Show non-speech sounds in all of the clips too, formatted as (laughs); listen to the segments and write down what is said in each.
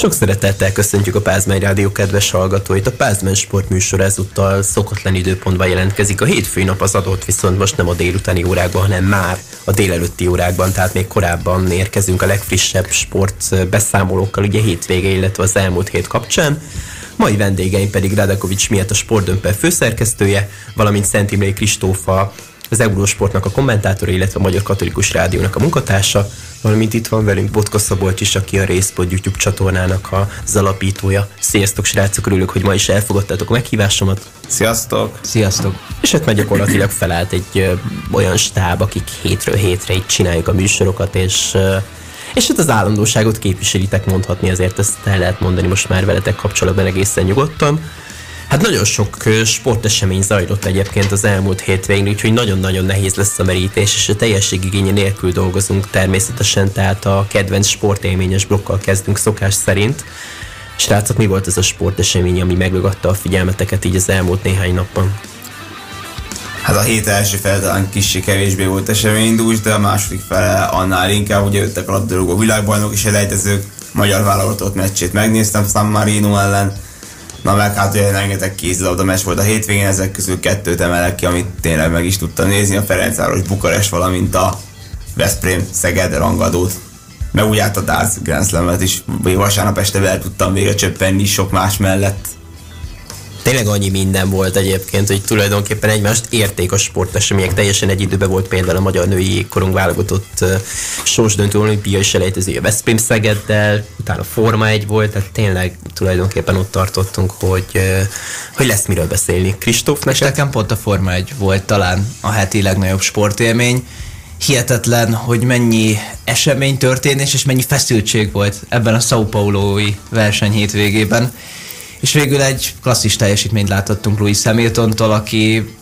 Sok szeretettel köszöntjük a Pázmány Rádió kedves hallgatóit. A Pázmány sportműsor ezúttal szokatlan időpontban jelentkezik. A hétfői nap az adott, viszont most nem a délutáni órákban, hanem már a délelőtti órákban, tehát még korábban érkezünk a legfrissebb sport beszámolókkal, ugye hétvége, illetve az elmúlt hét kapcsán. Mai vendégeim pedig Radakovics miatt a sportdömpel főszerkesztője, valamint Szent Imrei Kristófa, az Eurósportnak a kommentátora, illetve a Magyar Katolikus Rádiónak a munkatársa, valamint itt van velünk Botka Szabolcs is, aki a Részpod YouTube csatornának az alapítója. Sziasztok srácok, örülök, hogy ma is elfogadtátok a meghívásomat. Sziasztok! Sziasztok! És hát gyakorlatilag felállt egy ö, olyan stáb, akik hétről hétre itt csináljuk a műsorokat, és ö, és hát az állandóságot képviselitek mondhatni, azért ezt el lehet mondani most már veletek kapcsolatban egészen nyugodtan. Hát nagyon sok sportesemény zajlott egyébként az elmúlt hétvégén, úgyhogy nagyon-nagyon nehéz lesz a merítés, és a teljességigénye nélkül dolgozunk természetesen, tehát a kedvenc sportélményes blokkal kezdünk szokás szerint. Srácok, mi volt ez a sportesemény, ami megragadta a figyelmeteket így az elmúlt néhány napban? Hát a hét első fele talán kicsi kevésbé volt eseménydús, de a második fele annál inkább, ugye jöttek a labdarúgó világbajnok és elejtezők, magyar válogatott meccsét megnéztem San Marino ellen, Na meg hát ugye rengeteg kézilabda meccs volt a hétvégén, ezek közül kettőt emelek ki, amit tényleg meg is tudtam nézni, a Ferencváros Bukarest, valamint a Veszprém Szeged rangadót. Meg úgy át a Darts Grand Slam-et is, vasárnap este el tudtam végre csöppenni sok más mellett tényleg annyi minden volt egyébként, hogy tulajdonképpen egymást érték a sportesemények. Teljesen egy időben volt például a magyar női jégkorong válogatott sorsdöntő olimpiai selejtezője Veszprém Szegeddel, utána Forma egy volt, tehát tényleg tulajdonképpen ott tartottunk, hogy, hogy lesz miről beszélni. Kristóf, neked? nekem pont a Forma egy volt talán a heti legnagyobb sportélmény hihetetlen, hogy mennyi esemény történés és mennyi feszültség volt ebben a São Paulo-i verseny hétvégében és végül egy klasszis teljesítményt láthattunk Louis Hamiltontól, aki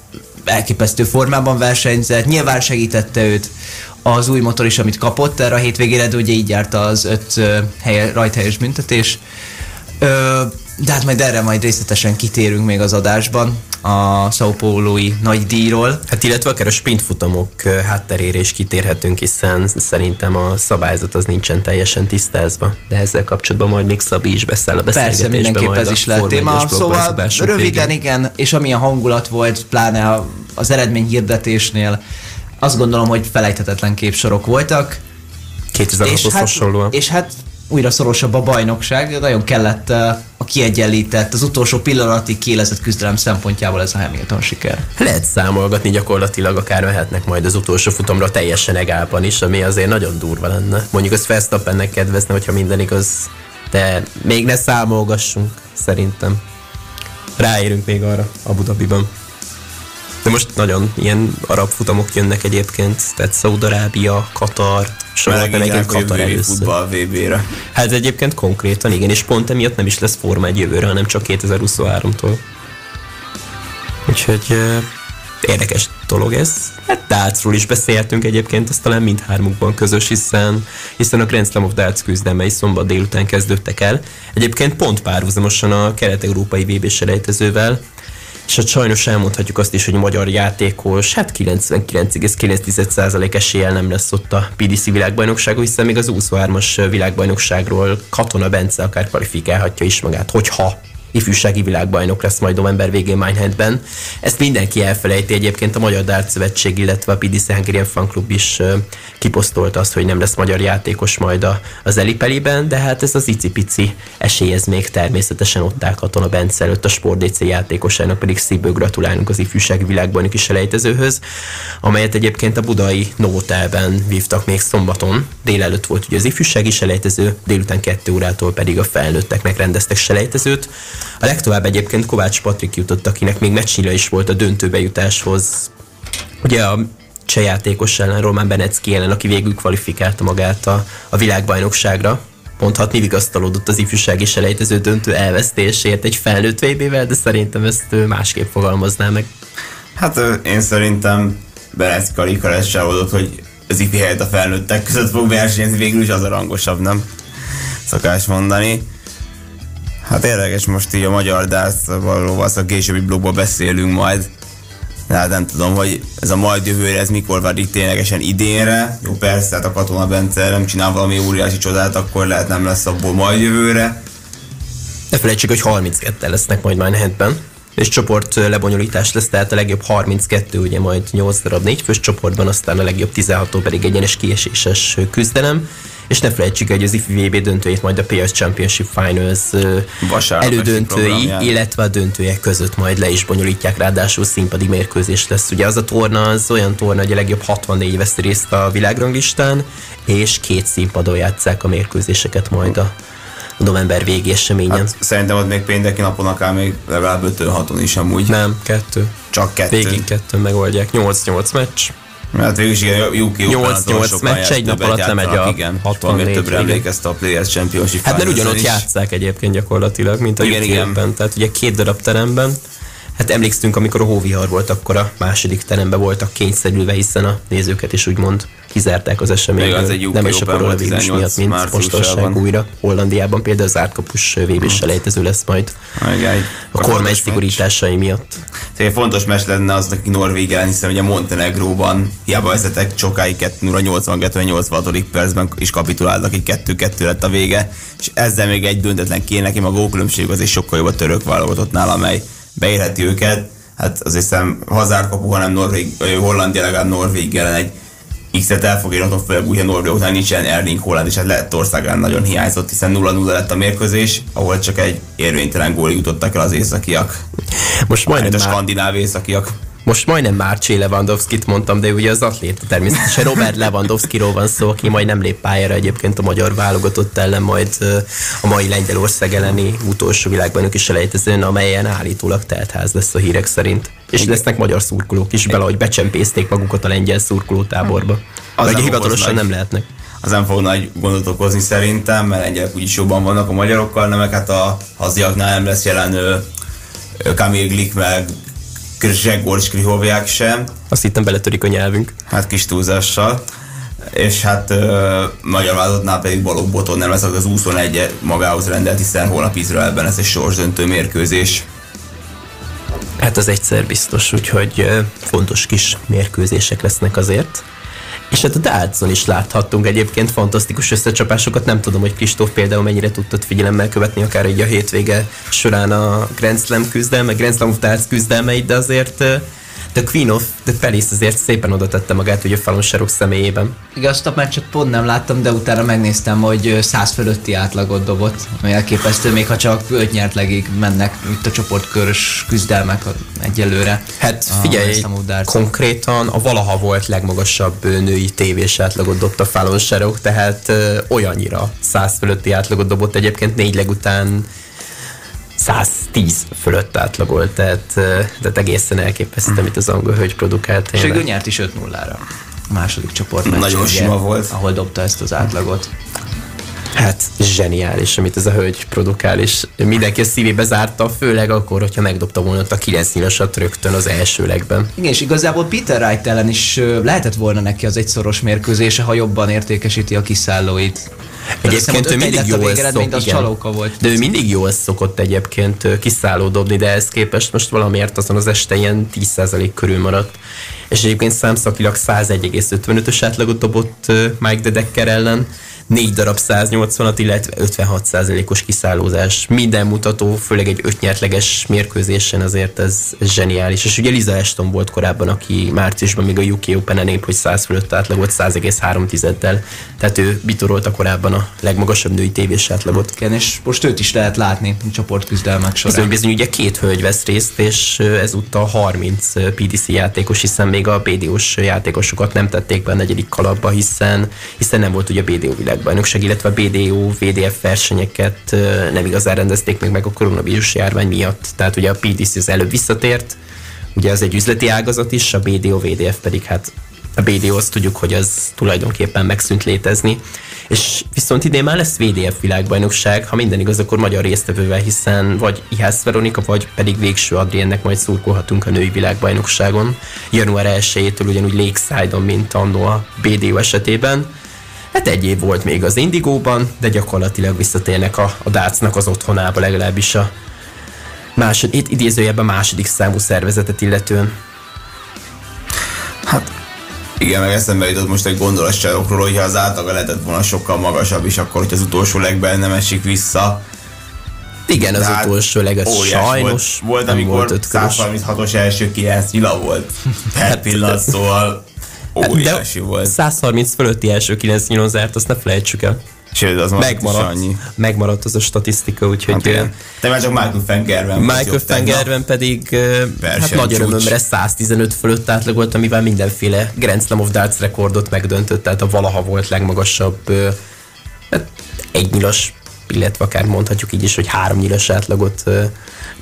elképesztő formában versenyzett, nyilván segítette őt az új motor is, amit kapott erre a hétvégére, de ugye így járta az öt helye, rajthelyes büntetés. Ö, de hát majd erre majd részletesen kitérünk még az adásban a Sao Paulo-i nagy díjról. Hát illetve akár a sprintfutamok hátterére is kitérhetünk, hiszen szerintem a szabályzat az nincsen teljesen tisztázva. De ezzel kapcsolatban majd még Szabi is beszél a. Persze, mindenképp ez is lehet téma. Szóval röviden végén. igen, és amilyen hangulat volt, pláne az eredmény hirdetésnél, azt gondolom, hogy felejthetetlen képsorok voltak. 2006-hoz hát, hasonlóan. És hát újra szorosabb a bajnokság, nagyon kellett uh, a kiegyenlített, az utolsó pillanatig kélezett küzdelem szempontjából ez a Hamilton siker. Lehet számolgatni gyakorlatilag, akár mehetnek majd az utolsó futamra teljesen egálpan is, ami azért nagyon durva lenne. Mondjuk az Verstappennek kedvezne, hogyha minden igaz, de még ne számolgassunk, szerintem. Ráérünk még arra Abu Dhabiban. De most nagyon ilyen arab futamok jönnek egyébként, tehát Szaudarábia, Katar, Soha nem egyébként Katar először. futball VB-re. Hát egyébként konkrétan igen, és pont emiatt nem is lesz Forma egy jövőre, hanem csak 2023-tól. Úgyhogy uh, érdekes dolog ez. Hát Dartsról is beszéltünk egyébként, ez talán mindhármukban közös, hiszen, hiszen a Grand Slam of Darts küzdelmei szombat délután kezdődtek el. Egyébként pont párhuzamosan a kelet-európai VB selejtezővel, és hát sajnos elmondhatjuk azt is, hogy magyar játékos hát 99,9% eséllyel nem lesz ott a PDC világbajnokságon, hiszen még az 23-as világbajnokságról Katona Bence akár kvalifikálhatja is magát, hogyha ifjúsági világbajnok lesz majd november végén Mindhandben. Ezt mindenki elfelejti egyébként a Magyar Dart Szövetség, illetve a PDC Hungarian Fan Club is kiposztolt azt, hogy nem lesz magyar játékos majd a, az Elipeliben, de hát ez az icipici esély ez még természetesen ott áll Katona Bence előtt a Sport DC játékosának, pedig szívből gratulálunk az ifjúsági világbajnoki selejtezőhöz, amelyet egyébként a budai Novotelben vívtak még szombaton. Délelőtt volt ugye az ifjúsági selejtező, délután kettő órától pedig a felnőtteknek rendeztek selejtezőt. A legtovább egyébként Kovács Patrik jutott, akinek még meccsnyira is volt a döntőbe jutáshoz. Ugye a cseh játékos ellen, Roman Benecki ellen, aki végül kvalifikálta magát a, a világbajnokságra. Mondhatni vigasztalódott az ifjúsági selejtező döntő elvesztésért egy felnőtt vb de szerintem ezt másképp fogalmazná meg. Hát én szerintem Benecki alig hogy az ifi helyett a felnőttek között fog versenyezni, végül is az a rangosabb, nem? Szokás mondani. Hát érdekes most így a magyar dászval, a későbbi blogban beszélünk majd. De hát nem tudom, hogy ez a majd jövőre, ez mikor itt ténylegesen idénre. Jó, persze, hát a Katona Bence nem csinál valami óriási csodát, akkor lehet nem lesz abból majd jövőre. Ne felejtsük, hogy 32 lesznek majd Manhattan, és csoport lebonyolítás lesz, tehát a legjobb 32, ugye majd 8 darab 4 fős csoportban, aztán a legjobb 16 pedig egyenes kieséses küzdelem és ne felejtsük, hogy az IFI VB döntőjét majd a PS Championship Finals Vasárnap elődöntői, illetve a döntőjek között majd le is bonyolítják, ráadásul színpadi mérkőzés lesz. Ugye az a torna az olyan torna, hogy a legjobb 64 vesz részt a világranglistán, és két színpadon játszák a mérkőzéseket majd a november végi eseményen. Hát, szerintem ott még pénteki napon akár még legalább 5 is amúgy. Nem, kettő. Csak kettő. Végig kettő megoldják. 8-8 meccs. Hát végül is igen, UK 8-8 meccs egy nap alatt lemegy a igen, 64 többre emlékezte a Players Championship Hát mert ugyanott játszák egyébként gyakorlatilag, mint a igen, igen. Tehát ugye két darab teremben, Hát emlékszünk, amikor a hóvihar volt, akkor a második teremben voltak kényszerülve, hiszen a nézőket is úgymond kizárták az eseményből. Az egy nem is a koronavírus miatt, mint mostosság újra. Hollandiában például az árkapus vb selejtező lesz majd Ajaj, a kormány szigorításai miatt. Tehát fontos mes lenne az, aki Norvég ellen, hiszen ugye Montenegróban hiába vezetek sokáig 2 82 86 percben is kapituláltak, így 2-2 lett a vége, és ezzel még egy döntetlen kéne neki, a gólkülönbség az is sokkal jobb a török válogatottnál, amely beérheti őket. Hát az hiszem hazárkapu, hanem Norvég, Hollandia legalább Norvég ellen egy X-et el fog érni, főleg úgy, a Norvég után nincsen Erling Holland, és hát lett országán nagyon hiányzott, hiszen 0-0 lett a mérkőzés, ahol csak egy érvénytelen gólig jutottak el az északiak. Most majdnem a skandináv északiak. Most majdnem Márcsé Lewandowski-t mondtam, de ugye az atléta természetesen Robert Lewandowski-ról van szó, aki majd nem lép pályára egyébként a magyar válogatott ellen, majd a mai Lengyelország elleni utolsó világban is elejtezőn, amelyen állítólag teltház lesz a hírek szerint. És Igen. lesznek magyar szurkolók is bele, hogy becsempészték magukat a lengyel szurkolótáborba. Az Vagy hivatalosan nem lehetnek az nem fog nagy gondot okozni szerintem, mert lengyelek úgyis jobban vannak a magyarokkal, nem, hát a haziaknál nem lesz jelen Kamil Glik, meg Grzegor Skrihovják sem. Azt hittem beletörik a nyelvünk. Hát kis túlzással. És hát ö, magyar vállalatnál pedig Balogh Boton nem lesz az 21 magához rendelt, hiszen holnap Izraelben ez egy sorsdöntő mérkőzés. Hát az egyszer biztos, úgyhogy fontos kis mérkőzések lesznek azért. És hát a Dálcon is láthattunk egyébként fantasztikus összecsapásokat. Nem tudom, hogy Kristóf például mennyire tudtad figyelemmel követni akár így a hétvége során a Grand Slam küzdelme, Grand Slam of Darts küzdelmeit, de azért The Queen of the Palace azért szépen oda tette magát ugye Falon Sarok személyében. Igen, azt a meccset pont nem láttam, de utána megnéztem, hogy 100 fölötti átlagot dobott, ami elképesztő, még ha csak 5 nyertlegig mennek itt a csoportkörös küzdelmek egyelőre. Hát figyelj, a konkrétan a valaha volt legmagasabb női tévés átlagot dobta Falon Sarok, tehát olyannyira 100 fölötti átlagot dobott egyébként négy legután 110 fölött átlagolt, tehát, tehát egészen elképesztő, amit az angol hölgy produkált. És ő nyert is 5-0-ra a második csoport Nagyon sima volt. Ahol dobta ezt az átlagot. Hát zseniális, amit ez a hölgy produkál, és mindenki a szívébe zárta, főleg akkor, hogyha megdobta volna a 9 nyilasat rögtön az első legben. Igen, és igazából Peter Wright ellen is lehetett volna neki az egyszoros mérkőzése, ha jobban értékesíti a kiszállóit. Egyébként ő mindig jól szok, az csalóka volt. De ő mindig jól szokott egyébként kiszálló dobni, de ehhez képest most valamiért azon az este ilyen 10% körül maradt. És egyébként számszakilag 101,55-ös átlagot dobott Mike de Decker ellen, négy darab 180-at, illetve 56%-os kiszállózás. Minden mutató, főleg egy ötnyertleges mérkőzésen azért ez, ez zseniális. És ugye Liza Ashton volt korábban, aki márciusban még a UK Open-en épp, hogy 100 fölött átlagot 100,3-del. Tehát ő bitorolta korábban a legmagasabb női tévés átlagot. Igen, és most őt is lehet látni a csoportküzdelmek során. Bizony, bizony, ugye két hölgy vesz részt, és ezúttal 30 PDC játékos, hiszen még a BDO-s játékosokat nem tették be a negyedik kalapba, hiszen, hiszen nem volt ugye a BDO világ világbajnokság, illetve a BDO, VDF versenyeket nem igazán rendezték még meg a koronavírus járvány miatt. Tehát ugye a PDC az előbb visszatért, ugye az egy üzleti ágazat is, a BDO, VDF pedig hát a BDO azt tudjuk, hogy az tulajdonképpen megszűnt létezni. És viszont idén már lesz VDF világbajnokság, ha minden igaz, akkor magyar résztvevővel, hiszen vagy Ihász Veronika, vagy pedig Végső Adriennek majd szurkolhatunk a női világbajnokságon. Január 1-től ugyanúgy Lakeside-on, mint annó a BDO esetében. Hát egy év volt még az Indigóban, de gyakorlatilag visszatérnek a, a Dácnak az otthonába, legalábbis a másod, itt idézőjebben második számú szervezetet illetően. Hát igen, meg eszembe jutott most egy gondolatságokról, hogyha az átlaga lehetett volna sokkal magasabb is, akkor hogy az utolsó legben nem esik vissza. Igen, az Tehát utolsó leg, az sajnos Volt, volt amikor volt ötkörös. 136-os első 9 nyila volt. (laughs) Per pillanat, szóval óriási De volt. 130 fölötti első 9 nyilon zárt, azt ne felejtsük el. Sőt, az Megmaradt, annyi. megmaradt az a statisztika, úgyhogy Hát hát, igen. Te már csak Michael Fengerben Michael Fengerben pedig hát nagy örömömre 115 fölött átlagolt, amivel mindenféle Grand Slam of Darts rekordot megdöntött, tehát a valaha volt legmagasabb hát egy nyilas, illetve akár mondhatjuk így is, hogy három nyilas átlagot ö,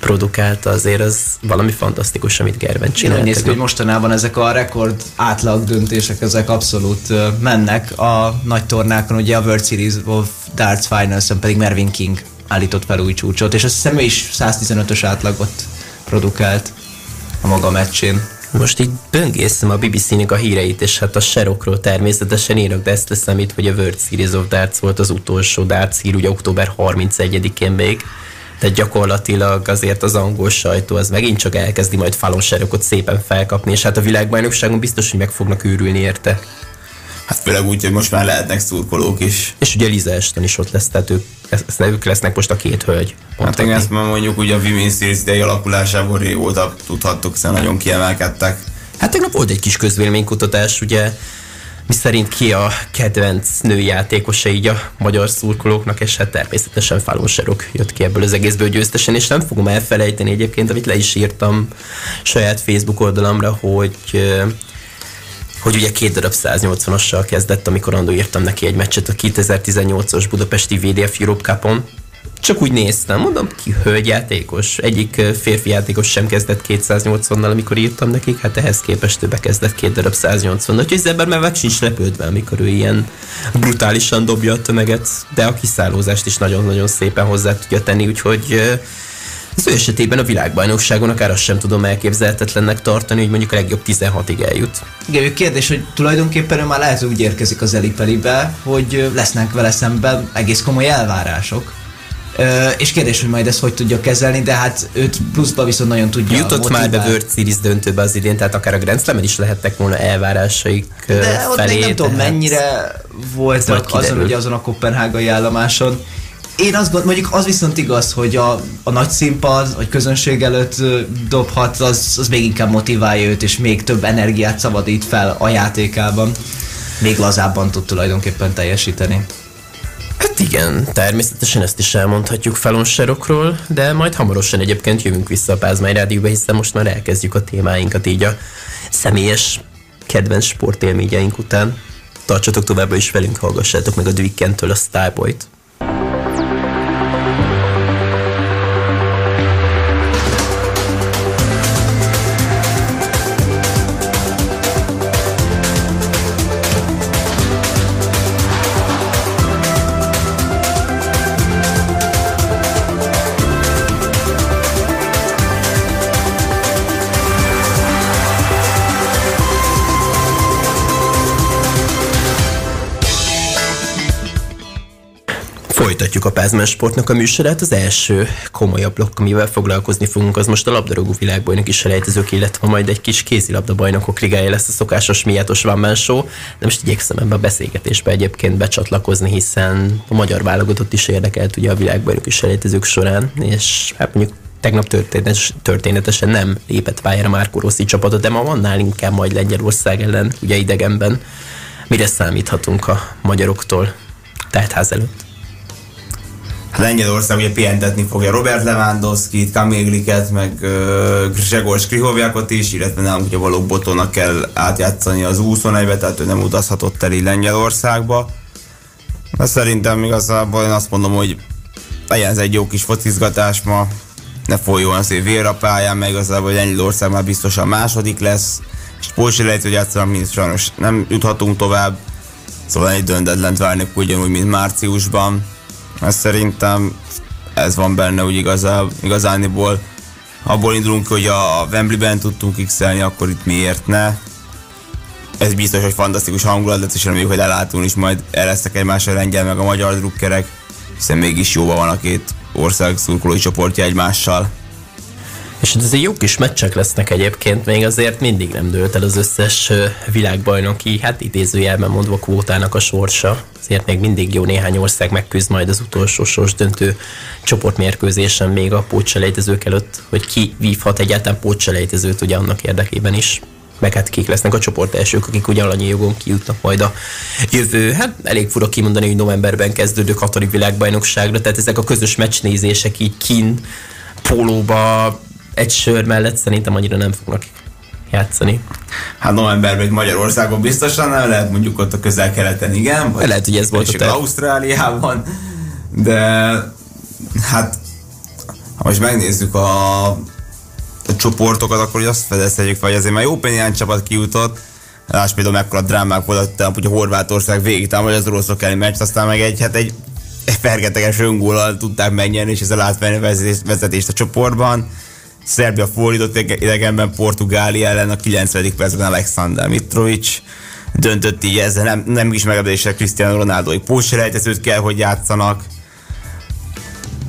produkálta, azért az valami fantasztikus, amit Gerben csinált. néz ki, hogy mostanában ezek a rekord átlag döntések, ezek abszolút mennek a nagy tornákon, ugye a World Series of Darts finals pedig Mervyn King állított fel új csúcsot, és azt hiszem ő is 115-ös átlagot produkált a maga meccsén. Most így böngészem a BBC-nek a híreit, és hát a Sherrockról természetesen írok, de ezt leszámít, hogy a World Series of Darts volt az utolsó darts hír, ugye október 31-én még. Tehát gyakorlatilag azért az angol sajtó az megint csak elkezdi majd Fallon Sherrockot szépen felkapni, és hát a világbajnokságon biztos, hogy meg fognak őrülni érte. Hát főleg úgy, hogy most már lehetnek szurkolók is. És ugye Liza Ashton is ott lesz, tehát ők, ezt- ők lesznek most a két hölgy. Hát igen, ezt már mondjuk ugye a Women's Series idei alakulásából régóta tudhattuk, hiszen nagyon kiemelkedtek. Hát tegnap volt egy kis közvéleménykutatás, ugye, mi szerint ki a kedvenc női játékosa így a magyar szurkolóknak, és hát természetesen Fallon Serok jött ki ebből az egészből győztesen, és nem fogom elfelejteni egyébként, amit le is írtam saját Facebook oldalamra, hogy hogy ugye két darab 180-assal kezdett, amikor andó írtam neki egy meccset a 2018-as Budapesti VDF Europe Cup-on. Csak úgy néztem, mondom, ki hölgyjátékos. Egyik férfi játékos sem kezdett 280-nal, amikor írtam nekik, hát ehhez képest ő bekezdett két darab 180 Úgyhogy az ember már meg sincs lepődve, amikor ő ilyen brutálisan dobja a tömeget, de a kiszállózást is nagyon-nagyon szépen hozzá tudja tenni, úgyhogy ö, az ő esetében a világbajnokságon akár azt sem tudom elképzelhetetlennek tartani, hogy mondjuk a legjobb 16-ig eljut. Igen, ő kérdés, hogy tulajdonképpen ő már lehet, úgy érkezik az Elipelibe, hogy lesznek vele szemben egész komoly elvárások. Ö, és kérdés, hogy majd ezt hogy tudja kezelni, de hát őt pluszba viszont nagyon tudja Jutott már be. World Series döntőbe az idén, tehát akár a Grand Slam-en is lehettek volna elvárásaik De ott felé. még nem tudom, mennyire voltak azon, ugye azon a kopenhágai állomáson. Én azt gondolom, mondjuk az viszont igaz, hogy a, a nagy színpad, vagy közönség előtt dobhat, az, az még inkább motiválja őt, és még több energiát szabadít fel a játékában. Még lazábban tud tulajdonképpen teljesíteni. Hát igen, természetesen ezt is elmondhatjuk Fallon Sherrockról, de majd hamarosan egyébként jövünk vissza a Pázmány Rádióba, hiszen most már elkezdjük a témáinkat így a személyes kedvenc sportélményeink után. Tartsatok továbbra is velünk, hallgassátok meg a The Weekend-től a Starboy-t. Folytatjuk a Pázmán Sportnak a műsorát. Az első komolyabb blokk, amivel foglalkozni fogunk, az most a labdarúgó világbajnok is selejtezők, illetve majd egy kis kézilabda bajnokok ligája lesz a szokásos miatos Van Show, de most igyekszem ebbe a beszélgetésbe egyébként becsatlakozni, hiszen a magyar válogatott is érdekelt ugye a világbajnoki selejtezők során, és hát mondjuk tegnap történetes, történetesen nem lépett pályára Márko Rossi csapata, de ma van nálunk inkább majd Lengyelország ellen, ugye idegenben. Mire számíthatunk a magyaroktól teltház előtt? Lengyelország ugye pihentetni fogja Robert Lewandowski-t, Kamil meg uh, Grzegor Skrihovjákot is, illetve nálunk ugye való Botónak kell átjátszani az 21-be, tehát ő nem utazhatott el Lengyelországba. De szerintem igazából én azt mondom, hogy legyen ez egy jó kis focizgatás ma, ne folyjon azért vér a pályán, meg igazából Lengyelország már biztosan második lesz, és Polsi lehet, hogy játszanak, mi sajnos nem juthatunk tovább, szóval egy döntetlent várnak ugyanúgy, mint márciusban. Ezt szerintem ez van benne, úgy igazán, igazániból abból indulunk, hogy a Wembley-ben tudtunk x akkor itt miért ne. Ez biztos, hogy fantasztikus hangulat lesz, és reméljük, hogy lelátunk is majd el lesznek egymásra a lengyel meg a magyar drukkerek, hiszen mégis jóban van a két ország szurkolói csoportja egymással. És azért jó kis meccsek lesznek egyébként, még azért mindig nem dőlt el az összes világbajnoki, hát idézőjelben mondva kvótának a sorsa. Azért még mindig jó néhány ország megküzd majd az utolsó sors döntő csoportmérkőzésen még a pótselejtezők előtt, hogy ki vívhat egyáltalán pótselejtezőt ugye annak érdekében is meg hát kik lesznek a csoport elsők, akik ugye alanyi jogon kijutnak majd a jövő, hát elég fura kimondani, hogy novemberben kezdődő katari világbajnokságra, tehát ezek a közös meccsnézések így kin, pólóba, egy sör mellett szerintem annyira nem fognak játszani. Hát novemberben Magyarországon biztosan nem lehet, mondjuk ott a közel-keleten igen, vagy lehet, hogy ez volt a Ausztráliában, de hát ha most megnézzük a, a csoportokat, akkor hogy azt fedezhetjük vagy azért már jó néhány csapat kijutott, Láss például mekkora drámák volt, hogy a Horvátország végig támadja az oroszok elleni meccs, aztán meg egy, hát egy, egy fergeteges öngólal tudták megnyerni, és ezzel átvenni vezetést a csoportban. Szerbia fordított idegenben Portugália ellen a 90. percben Alexander Mitrovic döntött így ezzel, nem, nem is megadéssel Cristiano Ronaldo-ig pótselejtezőt kell, hogy játszanak.